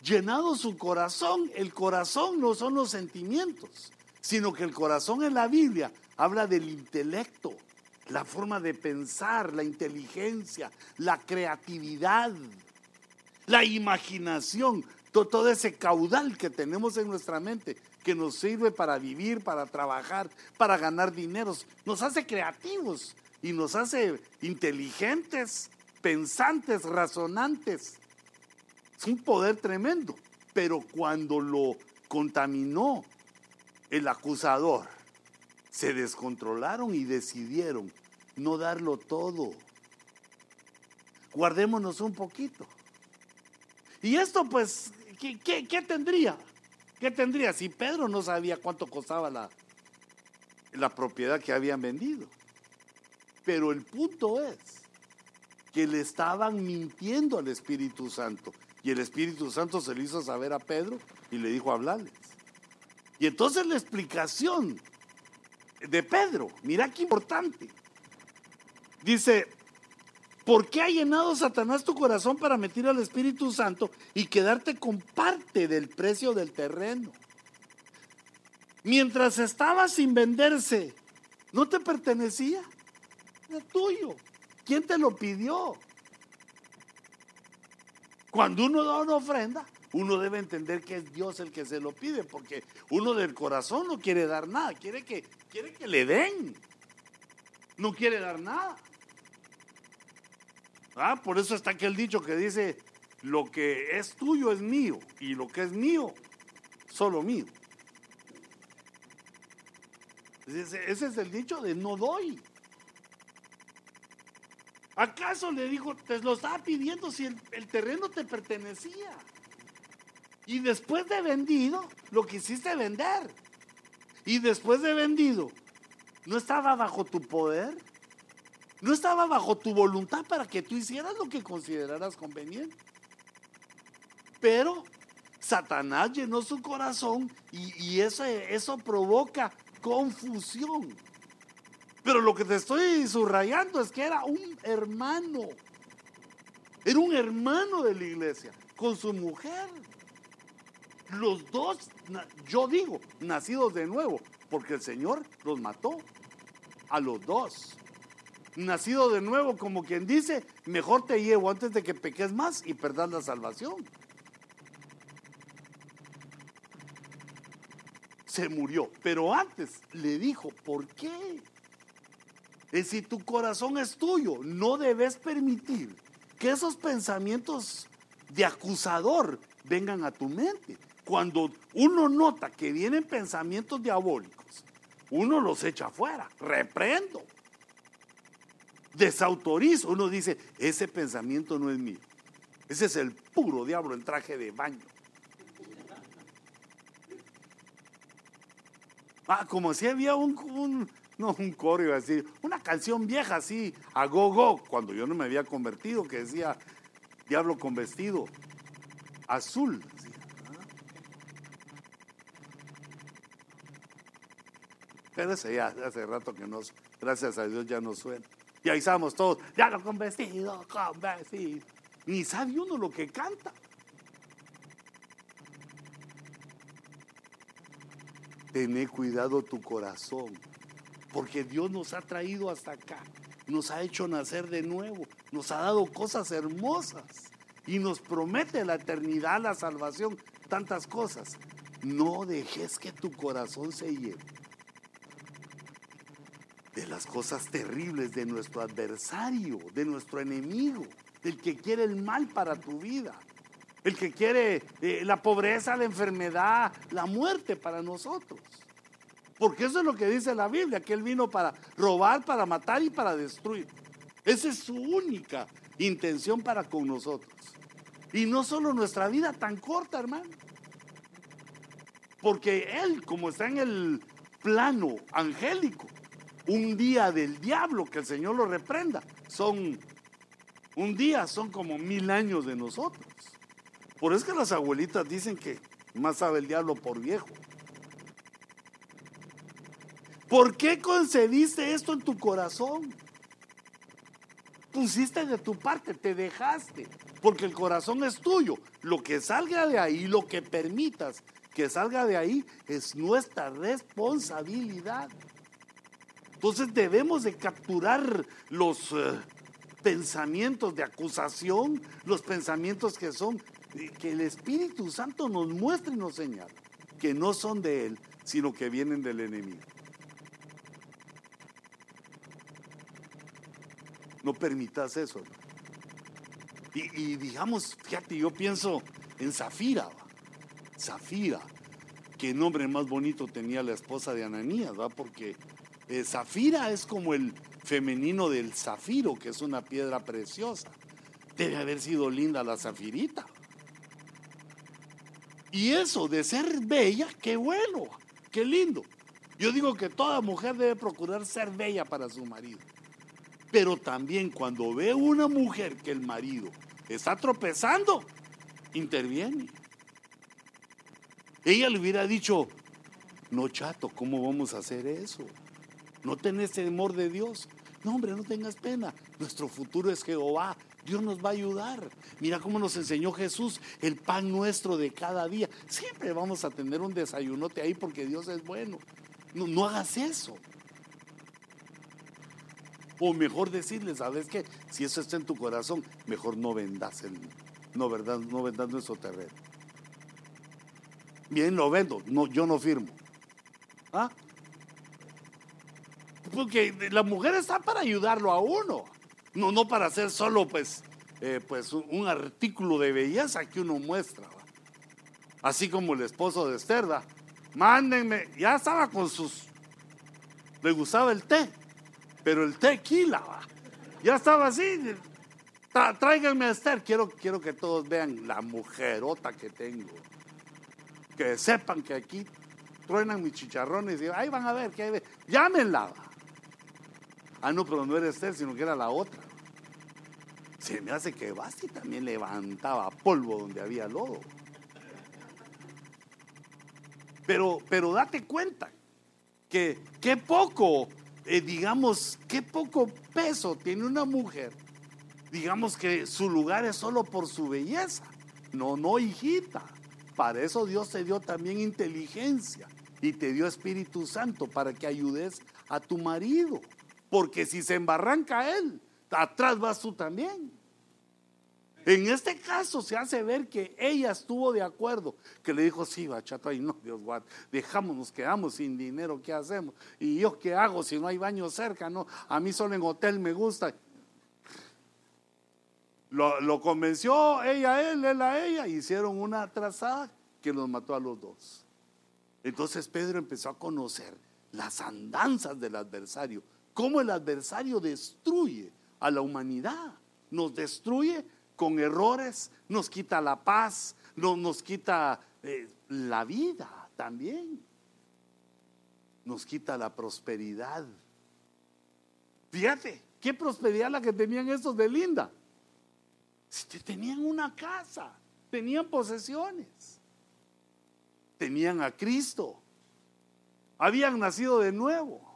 llenado su corazón, el corazón no son los sentimientos, sino que el corazón en la Biblia habla del intelecto, la forma de pensar, la inteligencia, la creatividad, la imaginación, todo, ese caudal que tenemos en nuestra mente que nos sirve para vivir, para trabajar, para ganar dineros, nos hace creativos y nos hace inteligentes, pensantes, razonantes. Es un poder tremendo, pero cuando lo contaminó el acusador, se descontrolaron y decidieron no darlo todo. Guardémonos un poquito. Y esto pues, ¿qué, tendría? ¿Qué tendría si Pedro no sabía cuánto costaba la, la propiedad que habían vendido? Pero el punto es que le estaban mintiendo al Espíritu Santo. Y el Espíritu Santo se lo hizo saber a Pedro y le dijo hablarles. Y entonces la explicación de Pedro, mira qué importante. Dice, ¿por qué ha llenado Satanás tu corazón para meter al Espíritu Santo y quedarte con parte del precio del terreno? Mientras estaba sin venderse, ¿no te pertenecía? Era tuyo. ¿Quién te lo pidió? Cuando uno da una ofrenda, uno debe entender que es Dios el que se lo pide, porque uno del corazón no quiere dar nada, quiere que, quiere que le den, no quiere dar nada. Ah, por eso está aquel dicho que dice, lo que es tuyo es mío, y lo que es mío, solo mío. Ese, es el dicho de no doy. ¿Acaso le dijo, te lo estaba pidiendo si el terreno te pertenecía? Y después de vendido, lo quisiste vender. Y después de vendido, ¿no estaba bajo tu poder? No estaba bajo tu voluntad para que tú hicieras lo que consideraras conveniente. Pero Satanás llenó su corazón y, eso, eso provoca confusión. Pero lo que te estoy subrayando es que era un hermano. Era un hermano de la iglesia con su mujer. Los dos, yo digo, nacidos de nuevo, porque el Señor los mató a los dos. Nacido de nuevo, como quien dice, mejor te llevo antes de que peques más y perdas la salvación. Se murió, pero antes le dijo, ¿por qué? Es si tu corazón es tuyo, no debes permitir que esos pensamientos de acusador vengan a tu mente. Cuando uno nota que vienen pensamientos diabólicos, uno los echa afuera, reprendo, desautorizo. Uno dice, ese pensamiento no es mío. Ese es el puro diablo en traje de baño. Ah, como si había un, no un coro, iba a decir, una canción vieja así, a go go, cuando yo no me había convertido, que decía, diablo con vestido azul. Pero ese ya hace rato que nos, gracias a Dios ya no suena. Y ahí estamos todos, ya lo con vestido, con vestido. Ni sabe uno lo que canta. Tené cuidado tu corazón, porque Dios nos ha traído hasta acá, nos ha hecho nacer de nuevo, nos ha dado cosas hermosas y nos promete la eternidad, la salvación, tantas cosas. No dejes que tu corazón se lleve de las cosas terribles de nuestro adversario, de nuestro enemigo, del que quiere el mal para tu vida, el que quiere eh, la pobreza, la enfermedad, la muerte para nosotros. Porque eso es lo que dice la Biblia, que Él vino para robar, para matar y para destruir. Esa es su única intención para con nosotros. Y no solo nuestra vida tan corta, hermano. Porque Él, como está en el plano angélico, un día del diablo, que el Señor lo reprenda, son, un día son como mil años de nosotros. Por eso que las abuelitas dicen que más sabe el diablo por viejo. ¿Por qué concediste esto en tu corazón? Pusiste de tu parte, te dejaste, porque el corazón es tuyo. Lo que salga de ahí, lo que permitas que salga de ahí, es nuestra responsabilidad. Entonces debemos de capturar los eh, pensamientos de acusación, los pensamientos que son, que el Espíritu Santo nos muestra y nos señala, que no son de Él, sino que vienen del enemigo. No permitas eso. Y, digamos, fíjate, yo pienso en Zafira. Zafira, qué nombre más bonito tenía la esposa de Ananías, ¿va? Porque eh, zafira es como el femenino del zafiro, que es una piedra preciosa. Debe haber sido linda la zafirita. Y eso de ser bella, qué bueno, qué lindo. Yo digo que toda mujer debe procurar ser bella para su marido. Pero también cuando ve una mujer que el marido está tropezando, interviene. Ella le hubiera dicho, no chato, ¿cómo vamos a hacer eso? ¿No tenés temor de Dios? No, hombre, no tengas pena. Nuestro futuro es Jehová. Dios nos va a ayudar. Mira cómo nos enseñó Jesús el pan nuestro de cada día. Siempre vamos a tener un desayunote ahí porque Dios es bueno. No, no hagas eso. O mejor decirle, ¿sabes qué? Si eso está en tu corazón, mejor no vendas el, no, ¿verdad? no vendas nuestro terreno. Bien, lo vendo. No, yo no firmo. ¿Ah? Porque la mujer está para ayudarlo a uno, no, no para hacer solo pues, eh, pues un artículo de belleza que uno muestra. Así como el esposo de Esther, mándenme, ya estaba con sus, le gustaba el té, pero el tequila, ¿va? ya estaba así, tráiganme a Esther, quiero, quiero que todos vean la mujerota que tengo, que sepan que aquí truenan mis chicharrones y ahí van a ver que hay, llámenla. Ah, no, pero no era Esther, sino que era la otra. Se me hace que Basti también levantaba polvo donde había lodo. Pero, pero date cuenta que qué poco, eh, digamos, qué poco peso tiene una mujer. Digamos que su lugar es solo por su belleza. No, no, hijita. Para eso Dios te dio también inteligencia y te dio Espíritu Santo para que ayudes a tu marido. Porque si se embarranca él, atrás vas tú también. En este caso se hace ver que ella estuvo de acuerdo, que le dijo, sí, bachata, y no, Dios guarde, dejamos, nos quedamos sin dinero, ¿qué hacemos? ¿Y yo qué hago si no hay baño cerca? A mí solo en hotel me gusta. Lo, lo convenció ella a él, él a ella, hicieron una trazada que los mató a los dos. Entonces Pedro empezó a conocer las andanzas del adversario, cómo el adversario destruye a la humanidad, nos destruye con errores, nos quita la paz, no, nos quita eh, la vida también, nos quita la prosperidad. Fíjate, qué prosperidad la que tenían estos de Linda. Tenían una casa, tenían posesiones, tenían a Cristo, habían nacido de nuevo.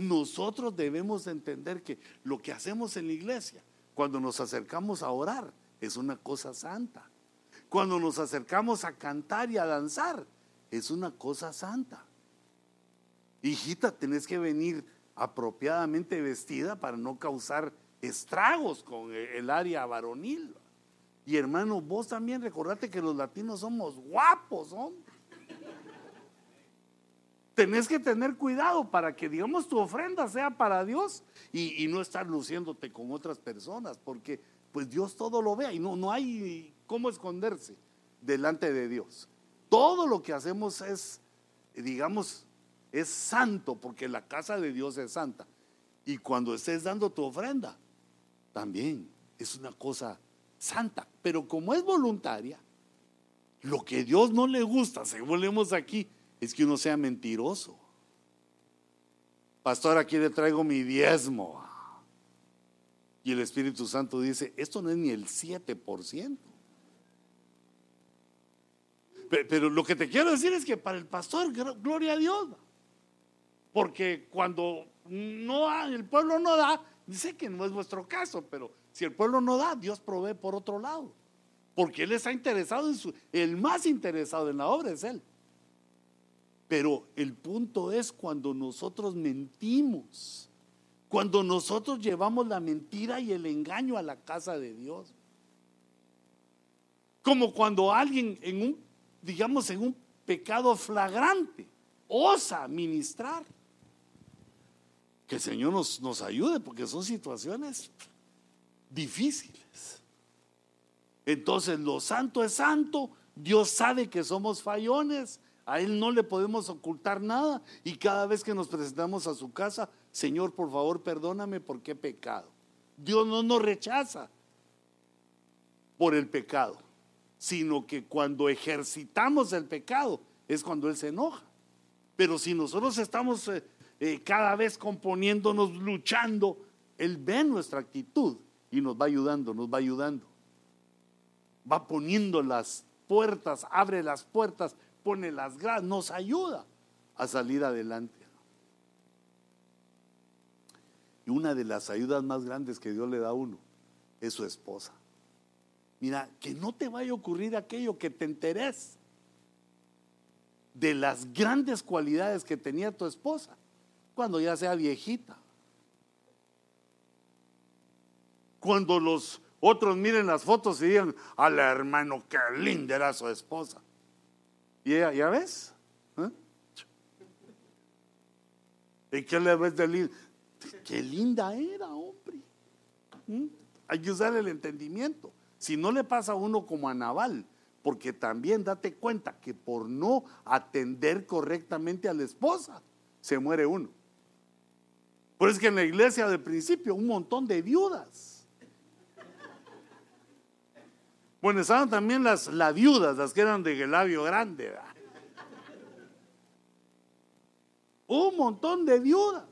Nosotros debemos entender que lo que hacemos en la iglesia, cuando nos acercamos a orar, es una cosa santa. Cuando nos acercamos a cantar y a danzar, es una cosa santa. Hijita, tenés que venir apropiadamente vestida para no causar estragos con el área varonil. Y hermano, vos también recordate que los latinos somos guapos, hombre tenés que tener cuidado para que, digamos, tu ofrenda sea para Dios y, no estar luciéndote con otras personas, porque pues Dios todo lo ve y no, no hay cómo esconderse delante de Dios. Todo lo que hacemos es, digamos, es santo, porque la casa de Dios es santa. Y cuando estés dando tu ofrenda, también es una cosa santa. Pero como es voluntaria, lo que Dios no le gusta, según leemos aquí, es que uno sea mentiroso. Pastor, aquí le traigo mi diezmo. Y el Espíritu Santo dice, esto no es ni el 7%. Pero lo que te quiero decir es que para el pastor, gloria a Dios. Porque cuando no el pueblo no da, dice que no es vuestro caso, pero si el pueblo no da, Dios provee por otro lado. Porque Él está interesado en su, el más interesado en la obra es Él. Pero el punto es cuando nosotros mentimos, cuando nosotros llevamos la mentira y el engaño a la casa de Dios. Como cuando alguien en un, digamos, en un pecado flagrante, osa ministrar. Que el Señor nos, nos ayude porque son situaciones difíciles. Entonces, lo santo es santo, Dios sabe que somos fallones, a Él no le podemos ocultar nada y cada vez que nos presentamos a su casa, Señor, por favor, perdóname porque he pecado. Dios no nos rechaza por el pecado, sino que cuando ejercitamos el pecado es cuando Él se enoja. Pero si nosotros estamos eh, eh, cada vez componiéndonos, luchando, Él ve nuestra actitud y nos va ayudando, nos va ayudando. Va poniendo las puertas, abre las puertas pone las gradas, nos ayuda a salir adelante. Y una de las ayudas más grandes que Dios le da a uno es su esposa. Mira, que no te vaya a ocurrir aquello que te enteres de las grandes cualidades que tenía tu esposa cuando ya sea viejita. Cuando los otros miren las fotos y digan, al hermano, qué linda era su esposa. ¿Y ya ves? ¿Eh? ¿Y qué le ves de linda? Qué linda era, hombre. ¿Mm? Hay que usar el entendimiento. Si no le pasa a uno como a Naval, porque también date cuenta que por no atender correctamente a la esposa, se muere uno. Por eso es que en la iglesia del principio un montón de viudas Bueno, estaban también las, las viudas, las que eran de labio grande. Un montón de viudas.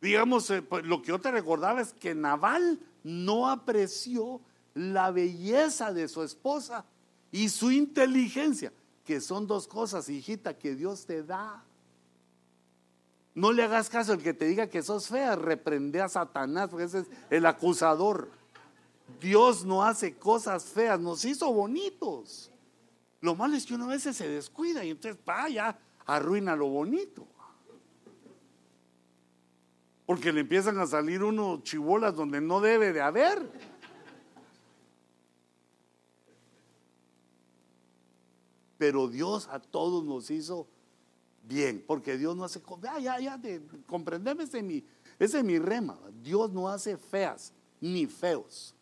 digamos, eh, pues, lo que yo te recordaba es que Naval no apreció la belleza de su esposa y su inteligencia, que son dos cosas, hijita, que Dios te da. No le hagas caso al que te diga que sos fea, reprende a Satanás, porque ese es el acusador. Dios no hace cosas feas, nos hizo bonitos. Lo malo es que uno a veces se descuida y entonces vaya, arruina lo bonito. Porque le empiezan a salir unos chibolas donde no debe de haber. Pero Dios a todos nos hizo bien, porque Dios no hace, ya, ya, ya, comprendeme, ese es, mi, ese es mi rema. Dios no hace feas ni feos,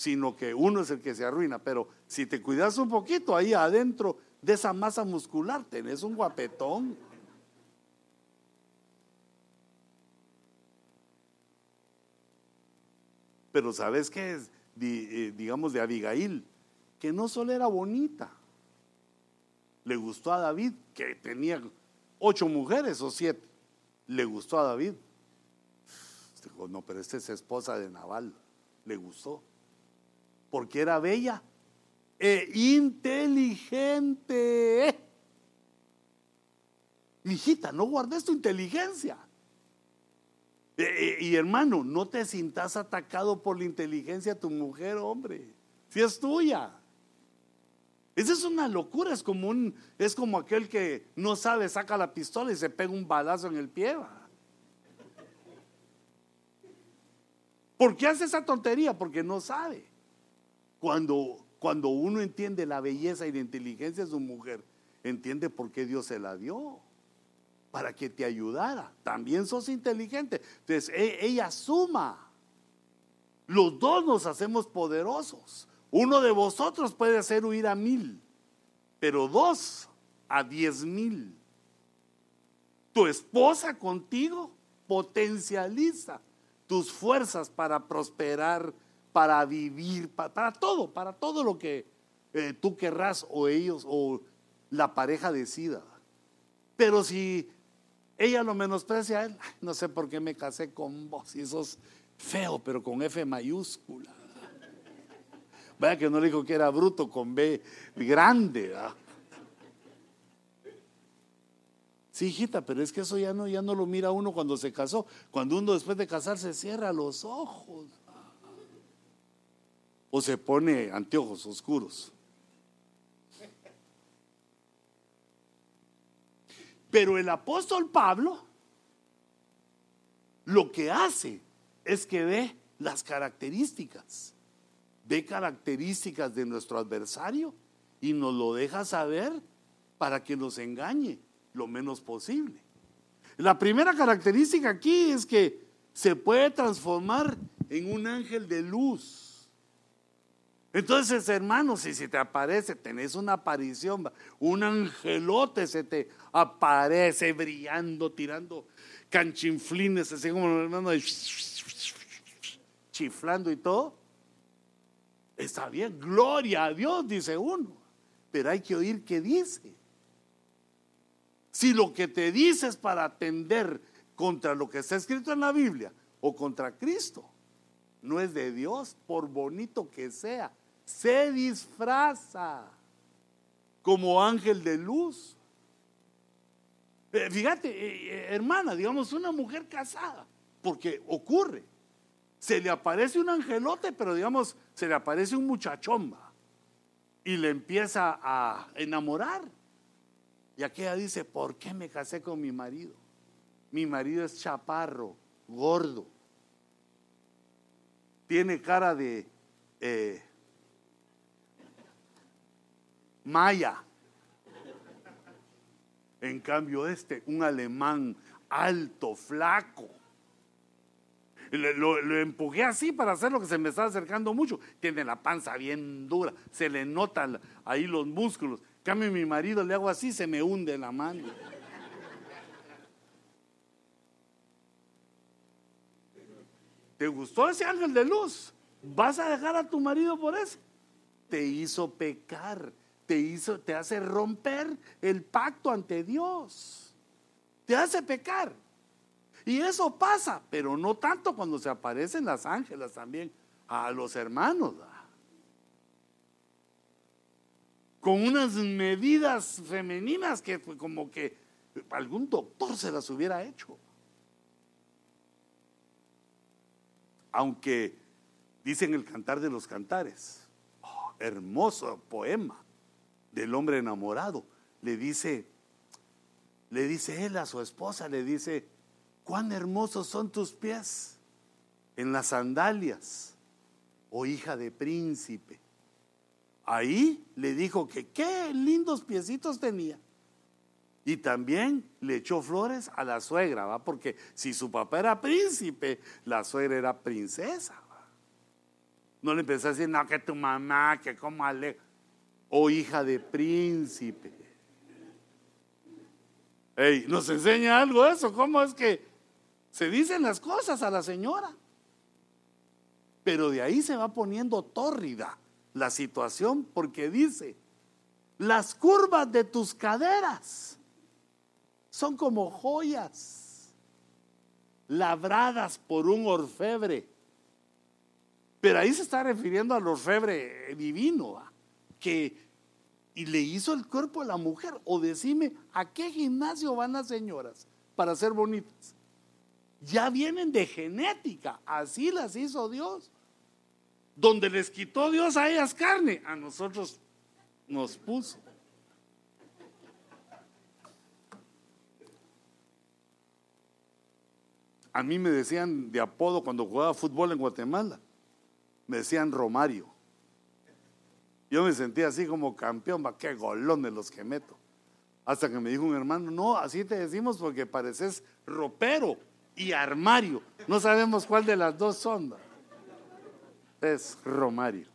sino que uno es el que se arruina. Pero si te cuidas un poquito ahí adentro de esa masa muscular, tenés un guapetón. Pero ¿sabes qué es? Eh, digamos de Abigail, que no solo era bonita, le gustó a David, que tenía ocho mujeres o siete. Le gustó a David. Dijo, no, pero esta es esposa de Naval. Le gustó. Porque era bella e inteligente. Mijita, no guardes tu inteligencia. E, e, y hermano, no te sintas atacado por la inteligencia de tu mujer, hombre. Si es tuya. Esa es una locura, es como, un, es como aquel que no sabe, saca la pistola y se pega un balazo en el pie. ¿Por qué hace esa tontería? Porque no sabe. Cuando, cuando uno entiende la belleza y la inteligencia de su mujer, entiende por qué Dios se la dio. Para que te ayudara. También sos inteligente. Entonces, e, ella suma. Los dos nos hacemos poderosos. Uno de vosotros puede hacer huir a mil, pero dos a diez mil. Tu esposa contigo potencializa tus fuerzas para prosperar, para vivir, para, todo, para todo lo que eh, tú querrás o ellos o la pareja decida. Pero si ella lo menosprecia a él, no sé por qué me casé con vos, y sos feo, pero con F mayúscula. Vaya que no le dijo que era bruto con B grande. Sí, hijita, pero es que eso ya no, ya no lo mira uno cuando se casó. Cuando uno después de casarse cierra los ojos. O se pone anteojos oscuros. Pero el apóstol Pablo lo que hace es que ve las características ve características de nuestro adversario y nos lo deja saber para que nos engañe lo menos posible. La primera característica aquí es que se puede transformar en un ángel de luz. Entonces, hermanos, si se te aparece, tenés una aparición, un angelote se te aparece brillando, tirando canchinflines, así como hermano, chiflando y todo. Está bien, gloria a Dios, dice uno. Pero hay que oír qué dice. Si lo que te dice es para atender contra lo que está escrito en la Biblia o contra Cristo, no es de Dios, por bonito que sea, se disfraza como ángel de luz. Eh, fíjate, eh, eh, hermana, digamos una mujer casada, porque ocurre se le aparece un angelote, pero digamos, se le aparece un muchachomba y le empieza a enamorar. Y aquella dice, ¿por qué me casé con mi marido? Mi marido es chaparro, gordo, tiene cara de maya. En cambio este, un alemán alto, flaco, lo, empujé así para hacer lo que se me estaba acercando mucho. Tiene la panza bien dura, se le notan ahí los músculos. Cambio mi marido, le hago así, se me hunde la mano. ¿Te gustó ese ángel de luz? ¿Vas a dejar a tu marido por eso? Te hizo pecar, te hace romper el pacto ante Dios. Te hace pecar. Y eso pasa, pero no tanto cuando se aparecen las ángelas también a los hermanos. Con unas medidas femeninas que fue como que algún doctor se las hubiera hecho. Aunque dicen el cantar de los cantares, oh, hermoso poema del hombre enamorado, le dice, le dice él a su esposa, le dice, cuán hermosos son tus pies en las sandalias, oh hija de príncipe. Ahí le dijo que qué lindos piecitos tenía. Y también le echó flores a la suegra, ¿va? Porque si su papá era príncipe, la suegra era princesa, No le empezó a decir, no, que tu mamá, que como Oh hija de príncipe. Ey, nos enseña algo eso. ¿Cómo es que se dicen las cosas a la señora? Pero de ahí se va poniendo tórrida la situación porque dice, las curvas de tus caderas son como joyas labradas por un orfebre. Pero ahí se está refiriendo al orfebre divino, que y le hizo el cuerpo a la mujer. O decime, ¿a qué gimnasio van las señoras para ser bonitas? Ya vienen de genética, así las hizo Dios. Donde les quitó Dios a ellas carne, a nosotros nos puso. A mí me decían de apodo cuando jugaba fútbol en Guatemala, me decían Romario. Yo me sentía así como campeón, va, qué golón de los que meto. Hasta que me dijo un hermano, no, así te decimos porque pareces ropero y armario. No sabemos cuál de las dos son. Es Romario.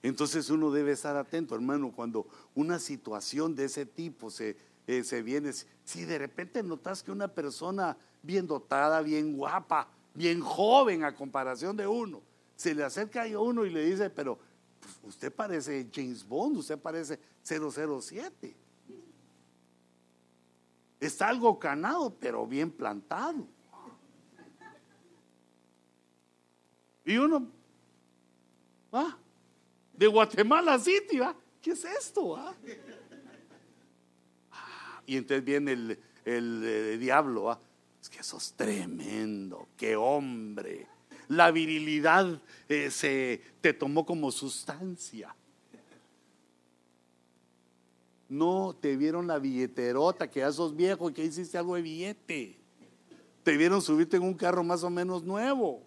Entonces uno debe estar atento, hermano, cuando una situación de ese tipo se, eh, se viene. Si de repente notas que una persona bien dotada, bien guapa, bien joven a comparación de uno, se le acerca a uno y le dice, pero pues, usted parece James Bond, usted parece 007. Está algo canado, pero bien plantado. Y uno, ¿va? de Guatemala City, ¿va? ¿Qué es esto? Ah? Y entonces viene el, el, diablo, ¿va? Es que sos tremendo, qué hombre. La virilidad eh, se te tomó como sustancia. No te vieron la billeterota, que ya sos viejo y que hiciste algo de billete. Te vieron subirte en un carro más o menos nuevo.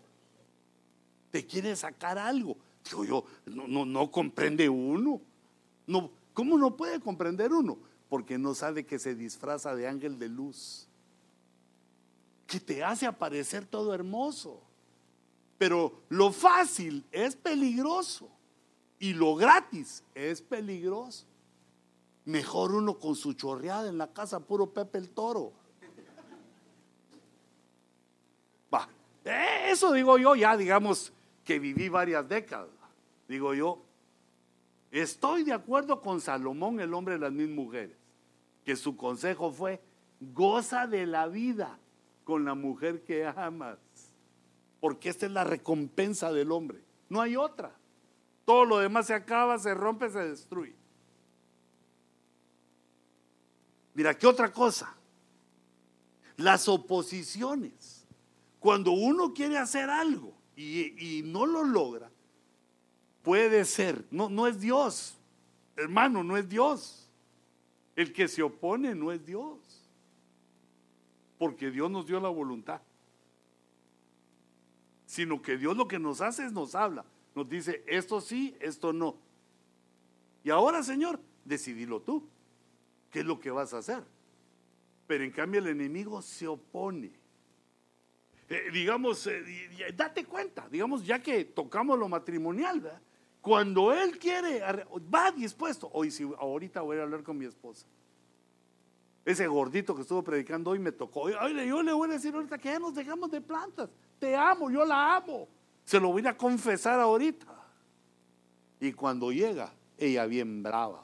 Te quiere sacar algo. Digo yo, no, no, no comprende uno. No, ¿Cómo no puede comprender uno? Porque no sabe que se disfraza de ángel de luz. Que te hace aparecer todo hermoso. Pero lo fácil es peligroso. Y lo gratis es peligroso. Mejor uno con su chorreada en la casa, puro Pepe el Toro. Va, eso digo yo ya, digamos, que viví varias décadas, digo yo, estoy de acuerdo con Salomón, el hombre de las mil mujeres, que su consejo fue, goza de la vida con la mujer que amas, porque esta es la recompensa del hombre, no hay otra. Todo lo demás se acaba, se rompe, se destruye. Mira, ¿qué otra cosa? Las oposiciones. Cuando uno quiere hacer algo y, no lo logra, puede ser, no, no es Dios, hermano, no es Dios. El que se opone no es Dios, porque Dios nos dio la voluntad, sino que Dios lo que nos hace es nos habla, nos dice, esto sí, esto no. Y ahora, Señor, decidilo tú, qué es lo que vas a hacer. Pero en cambio el enemigo se opone. Eh, digamos, eh, date cuenta, digamos, ya que tocamos lo matrimonial, cuando él quiere, va dispuesto. Hoy, si ahorita voy a hablar con mi esposa. Ese gordito que estuvo predicando hoy me tocó. Oye, yo le voy a decir ahorita que ya nos dejamos de plantas. Te amo, yo la amo. Se lo voy a confesar ahorita. Y cuando llega, ella bien brava.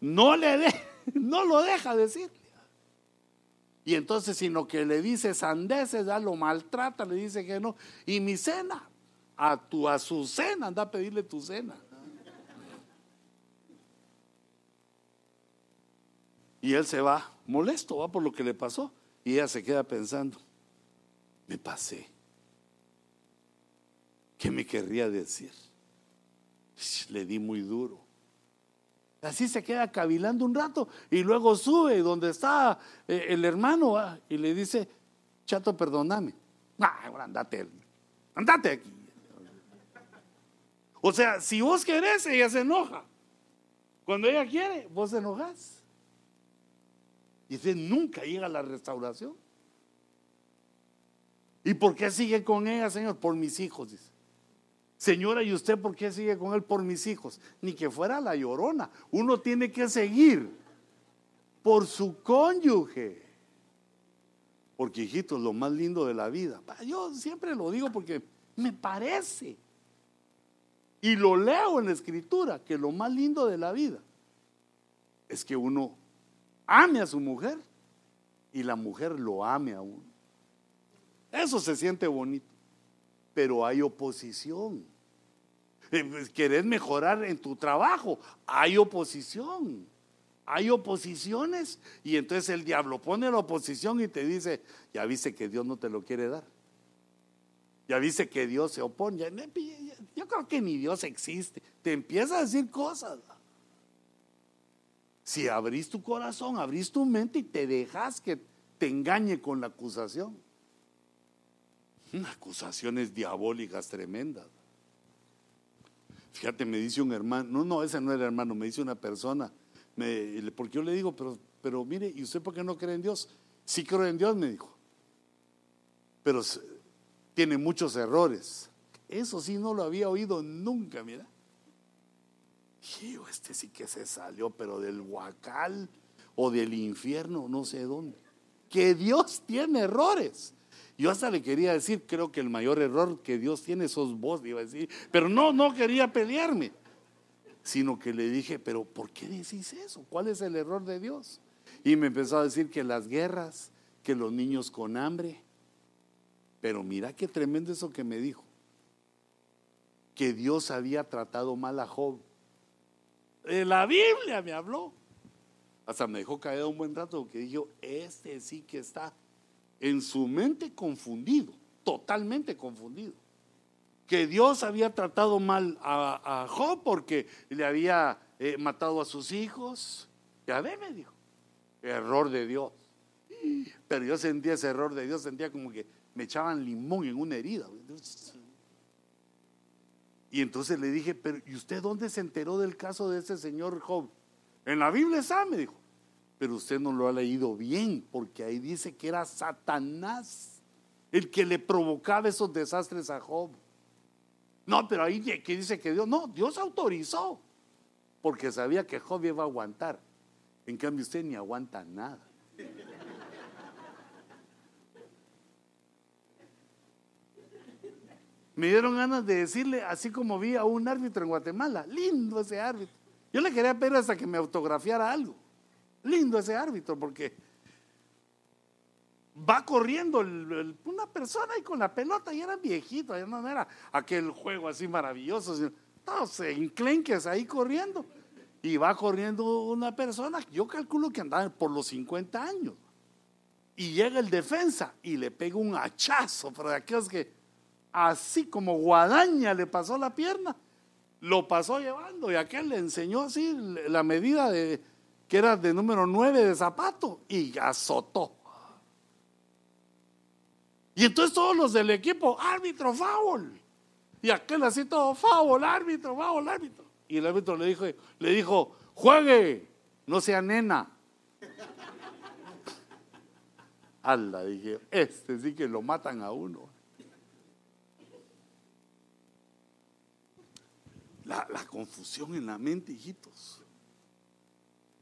no le de, no lo deja decir. Y entonces, sino que le dice sandeces, ya lo maltrata, le dice que no. Y mi cena, a tu a su cena, anda a pedirle tu cena. Y él se va molesto, va por lo que le pasó. Y ella se queda pensando, me pasé. ¿Qué me querría decir? Le di muy duro. Así se queda cavilando un rato y luego sube donde está eh, el hermano y le dice, chato, perdóname. Ah, andate, andate aquí. O sea, si vos querés, ella se enoja. Cuando ella quiere, vos te enojas. Y usted nunca llega a la restauración. ¿Y por qué sigue con ella, Señor? Por mis hijos, dice. Señora, ¿y usted por qué sigue con él? Por mis hijos. Ni que fuera la llorona. Uno tiene que seguir por su cónyuge. Porque, hijito, es lo más lindo de la vida. Yo siempre lo digo porque me parece. Y lo leo en la escritura, que lo más lindo de la vida es que uno ame a su mujer y la mujer lo ame a uno. Eso se siente bonito, pero hay oposición. Eh, pues, querés mejorar en tu trabajo, hay oposición. Hay oposiciones y entonces el diablo pone la oposición y te dice, ya viste que Dios no te lo quiere dar. Ya viste que Dios se opone. Yo creo que ni Dios existe. Te empieza a decir cosas. Si abrís tu corazón, abrís tu mente y te dejas que te engañe con la acusación. Acusaciones diabólicas tremendas. Fíjate, me dice un hermano, no, no, ese no era hermano, me dice una persona, porque yo le digo, pero, pero mire, ¿y usted por qué no cree en Dios? Sí creo en Dios, me dijo, pero tiene muchos errores. Eso sí no lo había oído nunca, mira este sí que se salió, pero del huacal o del infierno, no sé dónde. Que Dios tiene errores. Yo hasta le quería decir, creo que el mayor error que Dios tiene sos vos, iba a decir. Pero no, no quería pelearme. Sino que le dije, pero ¿por qué decís eso? ¿Cuál es el error de Dios? Y me empezó a decir que las guerras, que los niños con hambre. Pero mira qué tremendo eso que me dijo. Que Dios había tratado mal a Job la Biblia me habló. Hasta me dejó caer un buen rato porque dijo, este sí que está en su mente confundido, totalmente confundido. Que Dios había tratado mal a, Job porque le había eh, matado a sus hijos. Ya ve, me dijo, error de Dios. Pero yo sentía ese error de Dios, sentía como que me echaban limón en una herida. Y entonces le dije, pero ¿y usted dónde se enteró del caso de ese señor Job? En la Biblia está, me dijo. Pero usted no lo ha leído bien, porque ahí dice que era Satanás el que le provocaba esos desastres a Job. No, pero ahí que dice que Dios, no, Dios autorizó, porque sabía que Job iba a aguantar. En cambio usted ni aguanta nada. Me dieron ganas de decirle, así como vi a un árbitro en Guatemala, lindo ese árbitro. Yo le quería pedir hasta que me autografiara algo. Lindo ese árbitro, porque va corriendo una persona ahí con la pelota y era viejito, ya no era aquel juego así maravilloso, sino todos enclenques ahí corriendo. Y va corriendo una persona, yo calculo que andaba por los 50 años. Y llega el defensa y le pega un hachazo, de aquellos que así como guadaña le pasó la pierna, lo pasó llevando y aquel le enseñó así la medida de que era de número 9 de zapato y azotó. Y entonces todos los del equipo, árbitro, foul. Y aquel así todo, foul, árbitro, foul, árbitro. Y el árbitro le dijo, le dijo, juegue, no sea nena. Ala, dije, este sí que lo matan a uno. La, confusión en la mente, hijitos.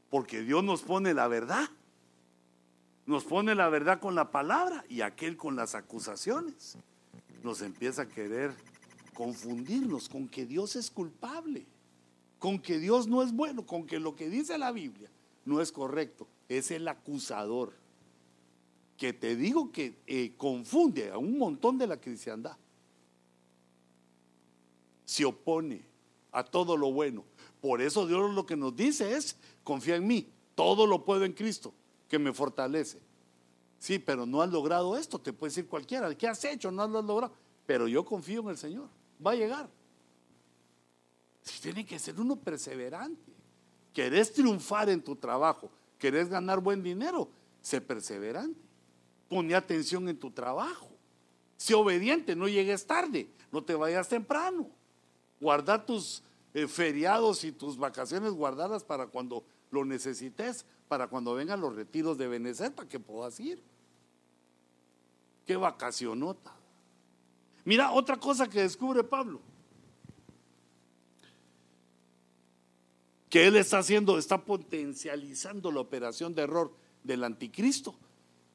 Porque Dios nos pone la verdad. Nos pone la verdad con la palabra y aquel con las acusaciones. Nos empieza a querer confundirnos con que Dios es culpable. con que Dios no es bueno, con que lo que dice la Biblia no es correcto. Es el acusador que te digo que eh, confunde a un montón de la cristiandad. Se opone a todo lo bueno. Por eso Dios lo que nos dice es, confía en mí, todo lo puedo en Cristo, que me fortalece. Sí, pero no has logrado esto, te puede decir cualquiera, ¿qué has hecho? No lo has logrado. Pero yo confío en el Señor, va a llegar. Tiene que ser uno perseverante. Querés triunfar en tu trabajo, querés ganar buen dinero, sé perseverante. Pone atención en tu trabajo. Sé obediente, no llegues tarde, no te vayas temprano. Guarda tus eh, feriados y tus vacaciones guardadas para cuando lo necesites, para cuando vengan los retiros de Benecer, para que puedas ir. Qué vacacionota. Mira, otra cosa que descubre Pablo. que él está haciendo, está potencializando la operación de error del anticristo.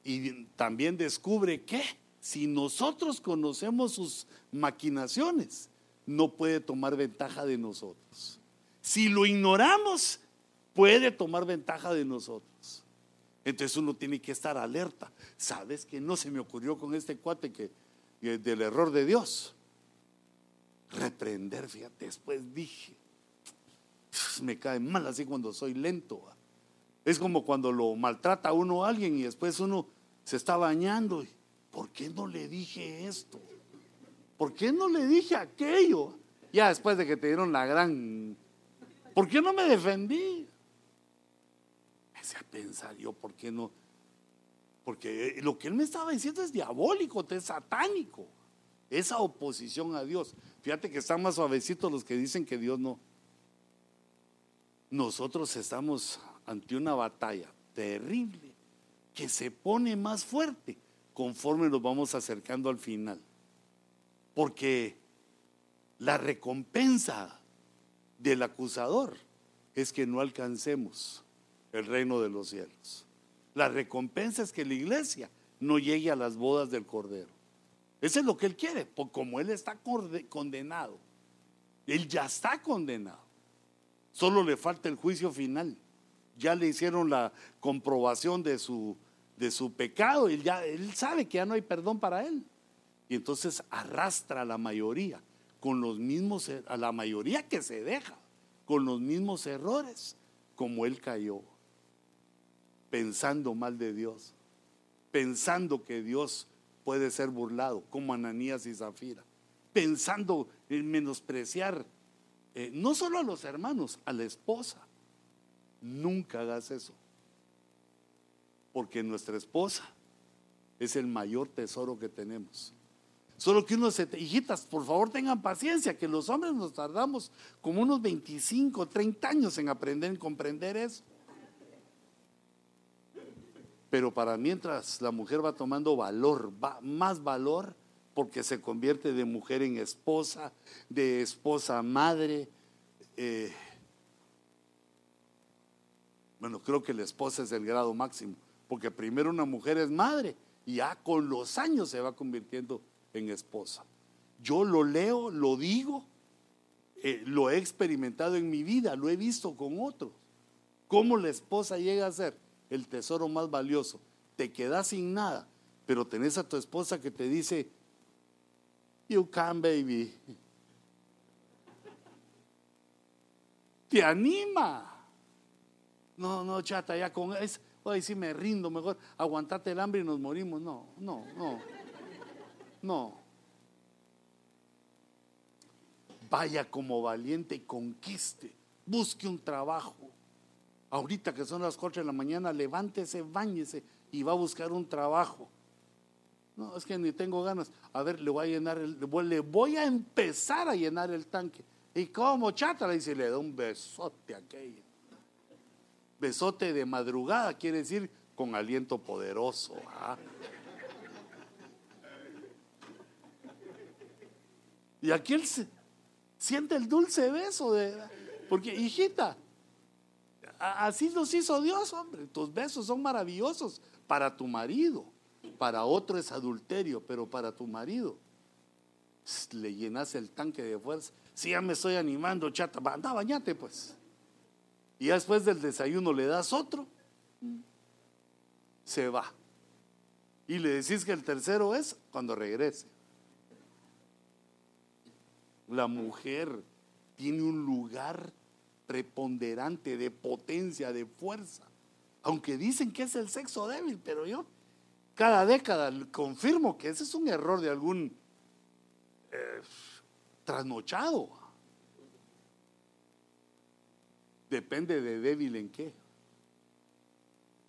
Y también descubre que si nosotros conocemos sus maquinaciones, no puede tomar ventaja de nosotros. Si lo ignoramos, puede tomar ventaja de nosotros. Entonces uno tiene que estar alerta. ¿Sabes que no se me ocurrió con este cuate que, del error de Dios? Reprender, fíjate, después dije, me cae mal así cuando soy lento. Es como cuando lo maltrata uno a alguien y después uno se está bañando. ¿Por qué no le dije esto? ¿Por qué no le dije aquello? Ya después de que te dieron la gran... ¿Por qué no me defendí? Empecé a pensar yo, ¿por qué no? Porque lo que él me estaba diciendo es diabólico, es satánico. Esa oposición a Dios. Fíjate que están más suavecitos los que dicen que Dios no, nosotros estamos ante una batalla terrible que se pone más fuerte conforme nos vamos acercando al final. Porque la recompensa del acusador es que no alcancemos el reino de los cielos. La recompensa es que la iglesia no llegue a las bodas del Cordero. Eso es lo que él quiere, porque como él está condenado, él ya está condenado. Solo le falta el juicio final. Ya le hicieron la comprobación de su, de su pecado ya él sabe que ya no hay perdón para él. Y entonces arrastra a la mayoría con los mismos a la mayoría que se deja con los mismos errores como él cayó. Pensando mal de Dios, pensando que Dios puede ser burlado como Ananías y Zafira, pensando en menospreciar eh, no solo a los hermanos, a la esposa. Nunca hagas eso. Porque nuestra esposa es el mayor tesoro que tenemos. Solo que uno se, hijitas, por favor tengan paciencia, que los hombres nos tardamos como unos 25, 30 años en aprender, en comprender eso. Pero para mientras la mujer va tomando valor, va más valor, porque se convierte de mujer en esposa, de esposa madre. Eh, bueno, creo que la esposa es el grado máximo, porque primero una mujer es madre y ya con los años se va convirtiendo en esposa. Yo lo leo, lo digo, eh, lo he experimentado en mi vida, lo he visto con otros. ¿Cómo la esposa llega a ser el tesoro más valioso? Te quedas sin nada, pero tenés a tu esposa que te dice, You can, baby. Te anima. No, no, chata, ya con eso. Hoy sí me rindo, mejor aguantate el hambre y nos morimos. No, no, no. No. Vaya como valiente y conquiste. Busque un trabajo. Ahorita que son las 4 de la mañana, levántese, bañese y va a buscar un trabajo. No, es que ni tengo ganas. A ver, le voy a llenar el, le voy a empezar a llenar el tanque. ¿Y cómo chata? Le dice, le da un besote a aquella. Besote de madrugada quiere decir con aliento poderoso. ¿ah? Y aquí él siente el dulce beso de. Porque, hijita, así nos hizo Dios, hombre. Tus besos son maravillosos para tu marido para otro es adulterio, pero para tu marido le llenas el tanque de fuerza. Si ya me estoy animando, chata, anda, bañate pues. Y después del desayuno le das otro, se va. Y le decís que el tercero es cuando regrese. La mujer tiene un lugar preponderante de potencia, de fuerza. Aunque dicen que es el sexo débil, pero yo cada década confirmo que ese es un error de algún eh, trasnochado. Depende de débil en qué.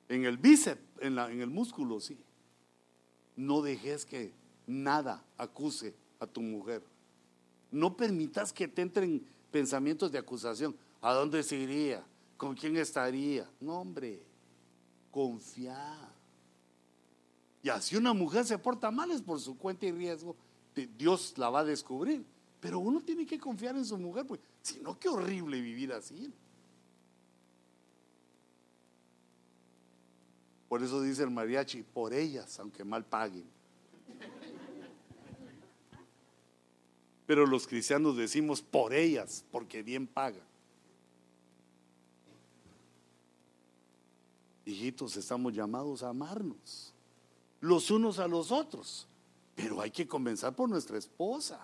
En el bíceps, en, en el músculo, sí. No dejes que nada acuse a tu mujer. No permitas que te entren pensamientos de acusación. ¿A dónde se iría? ¿Con quién estaría? No, hombre, confía. Y así una mujer se porta mal es por su cuenta y riesgo. Dios la va a descubrir. Pero uno tiene que confiar en su mujer, pues, si no, qué horrible vivir así. Por eso dice el mariachi, por ellas, aunque mal paguen. Pero los cristianos decimos por ellas, porque bien pagan. Hijitos, estamos llamados a amarnos los unos a los otros, pero hay que comenzar por nuestra esposa.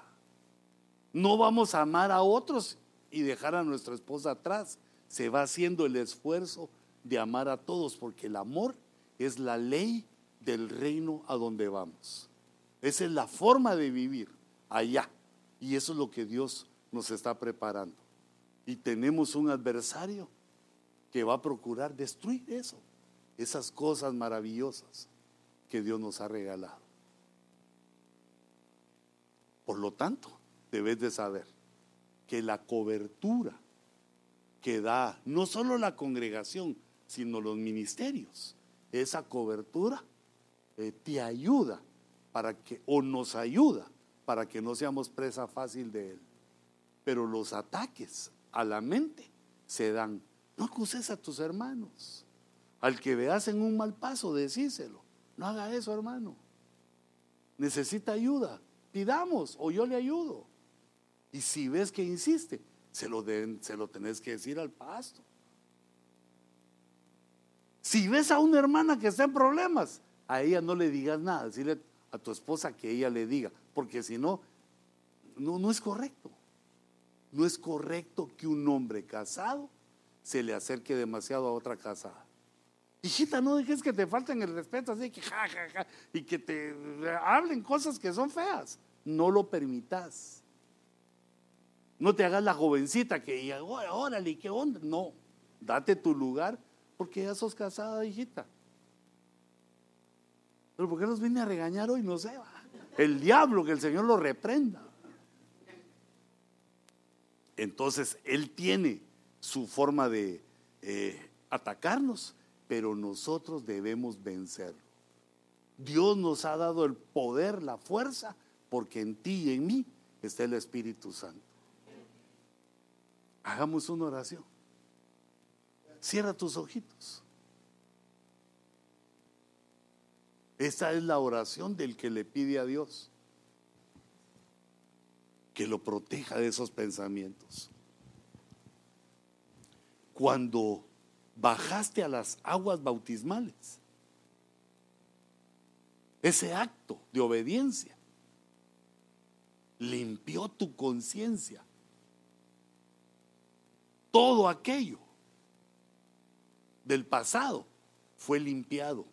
No vamos a amar a otros y dejar a nuestra esposa atrás. Se va haciendo el esfuerzo de amar a todos, porque el amor es la ley del reino a donde vamos. Esa es la forma de vivir allá. Y eso es lo que Dios nos está preparando. Y tenemos un adversario que va a procurar destruir eso, esas cosas maravillosas que Dios nos ha regalado. Por lo tanto, debes de saber que la cobertura que da no solo la congregación, sino los ministerios, esa cobertura eh, te ayuda para que, o nos ayuda para que no seamos presa fácil de él. Pero los ataques a la mente se dan. No acuses a tus hermanos. Al que veas en un mal paso, decíselo. No haga eso, hermano. Necesita ayuda. Pidamos o yo le ayudo. Y si ves que insiste, se lo, se lo tenés que decir al pasto. Si ves a una hermana que está en problemas, a ella no le digas nada, decirle a tu esposa que ella le diga, porque si no, no, es correcto. No es correcto que un hombre casado se le acerque demasiado a otra casada. Hijita, no dejes que te falten el respeto, así que ja, ja, ja, y que te hablen cosas que son feas. No lo permitas. No te hagas la jovencita que diga, órale, ¿qué onda? No, date tu lugar porque ya sos casada, hijita. Pero ¿por qué nos viene a regañar hoy? No sé. El diablo, que el Señor lo reprenda. Entonces, Él tiene su forma de eh, atacarnos pero nosotros debemos vencerlo. Dios nos ha dado el poder, la fuerza, porque en ti y en mí está el Espíritu Santo. Hagamos una oración. Cierra tus ojitos. Esta es la oración del que le pide a Dios que lo proteja de esos pensamientos. Cuando bajaste a las aguas bautismales. Ese acto de obediencia limpió tu conciencia. Todo aquello del pasado fue limpiado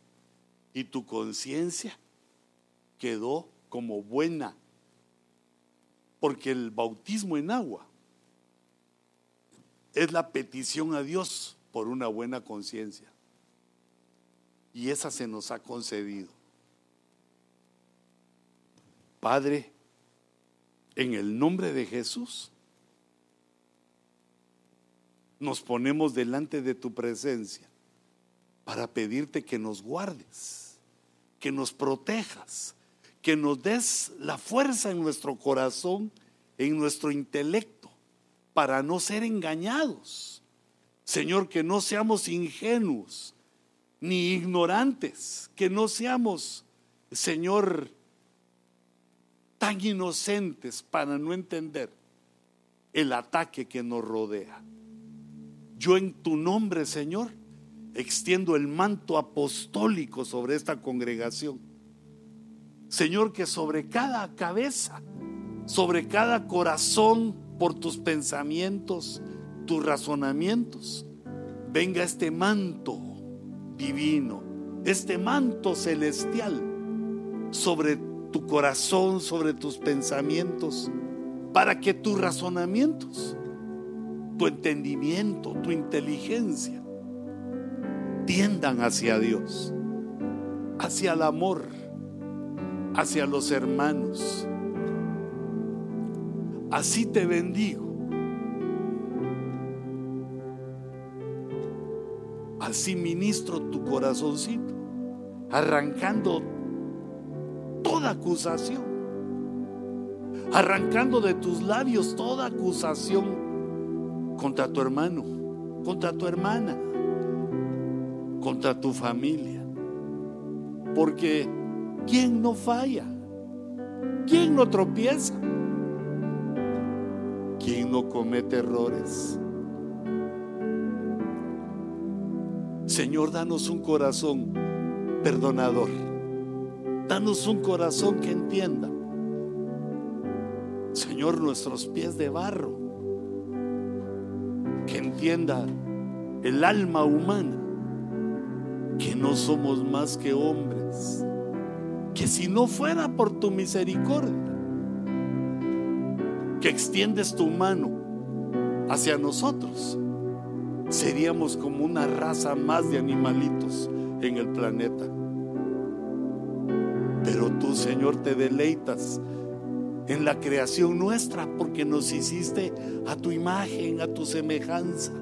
y tu conciencia quedó como buena. Porque el bautismo en agua es la petición a Dios por una buena conciencia. Y esa se nos ha concedido. Padre, en el nombre de Jesús, nos ponemos delante de tu presencia para pedirte que nos guardes, que nos protejas, que nos des la fuerza en nuestro corazón, en nuestro intelecto, para no ser engañados Señor, que no seamos ingenuos ni ignorantes, que no seamos, Señor, tan inocentes para no entender el ataque que nos rodea. Yo en tu nombre, Señor, extiendo el manto apostólico sobre esta congregación. Señor, que sobre cada cabeza, sobre cada corazón, por tus pensamientos, tus razonamientos, venga este manto divino, este manto celestial sobre tu corazón, sobre tus pensamientos, para que tus razonamientos, tu entendimiento, tu inteligencia, tiendan hacia Dios, hacia el amor, hacia los hermanos. Así te bendigo. Así ministro tu corazoncito, arrancando toda acusación, arrancando de tus labios toda acusación contra tu hermano, contra tu hermana, contra tu familia. Porque ¿quién no falla? ¿Quién no tropieza? ¿Quién no comete errores? Señor, danos un corazón perdonador. Danos un corazón que entienda. Señor, nuestros pies de barro. Que entienda el alma humana. Que no somos más que hombres. Que si no fuera por tu misericordia, que extiendes tu mano hacia nosotros, seríamos como una raza más de animalitos en el planeta. Pero tú, Señor, te deleitas en la creación nuestra porque nos hiciste a tu imagen, a tu semejanza.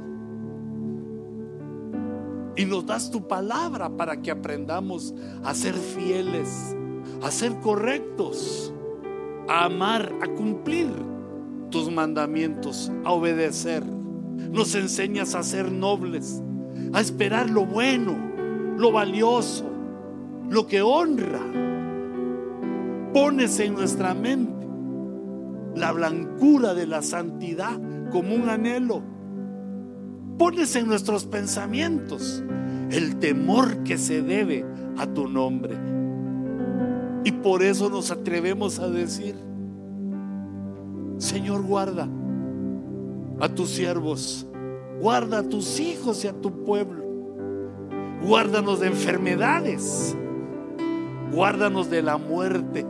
Y nos das tu palabra para que aprendamos a ser fieles, a ser correctos, a amar, a cumplir tus mandamientos, a obedecer. Nos enseñas a ser nobles, a esperar lo bueno, lo valioso, lo que honra. Pones en nuestra mente la blancura de la santidad como un anhelo. Pones en nuestros pensamientos el temor que se debe a tu nombre. Y por eso nos atrevemos a decir, Señor, guarda a tus siervos, guarda a tus hijos y a tu pueblo. Guárdanos de enfermedades, guárdanos de la muerte.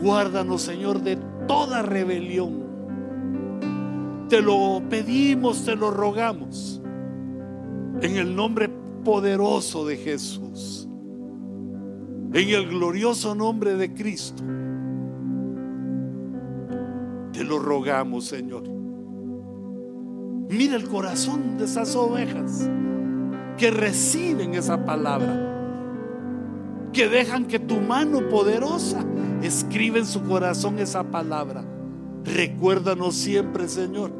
Guárdanos, Señor, de toda rebelión. Te lo pedimos, te lo rogamos. En el nombre poderoso de Jesús. En el glorioso nombre de Cristo. Te lo rogamos, Señor. Mira el corazón de esas ovejas que reciben esa palabra. Que dejan que tu mano poderosa escribe en su corazón esa palabra. Recuérdanos siempre, Señor.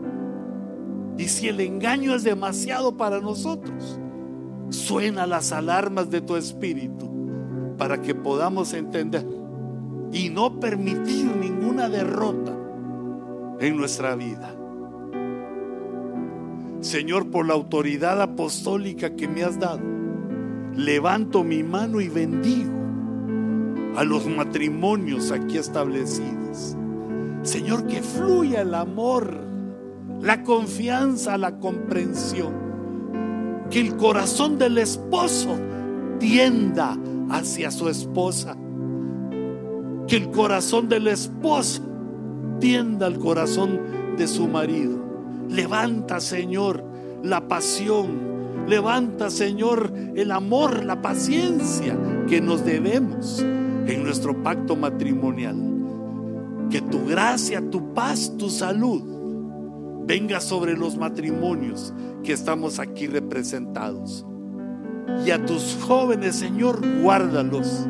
Y si el engaño es demasiado para nosotros, suena las alarmas de tu espíritu para que podamos entender y no permitir ninguna derrota en nuestra vida. Señor, por la autoridad apostólica que me has dado, levanto mi mano y bendigo a los matrimonios aquí establecidos. Señor, que fluya el amor, la confianza, la comprensión. Que el corazón del esposo tienda hacia su esposa. Que el corazón del esposo tienda al corazón de su marido. Levanta, Señor, la pasión. Levanta, Señor, el amor, la paciencia que nos debemos en nuestro pacto matrimonial. Que tu gracia, tu paz, tu salud venga sobre los matrimonios que estamos aquí representados. Y a tus jóvenes, Señor, guárdalos.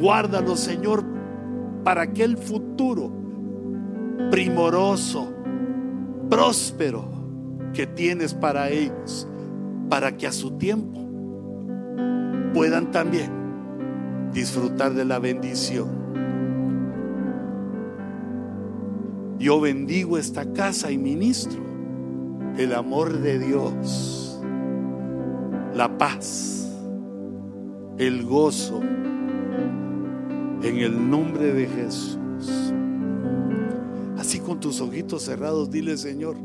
Guárdalos, Señor, para aquel futuro primoroso, próspero que tienes para ellos, para que a su tiempo puedan también disfrutar de la bendición Yo bendigo esta casa y ministro el amor de Dios, la paz, el gozo, en el nombre de Jesús. Así con tus ojitos cerrados, dile Señor,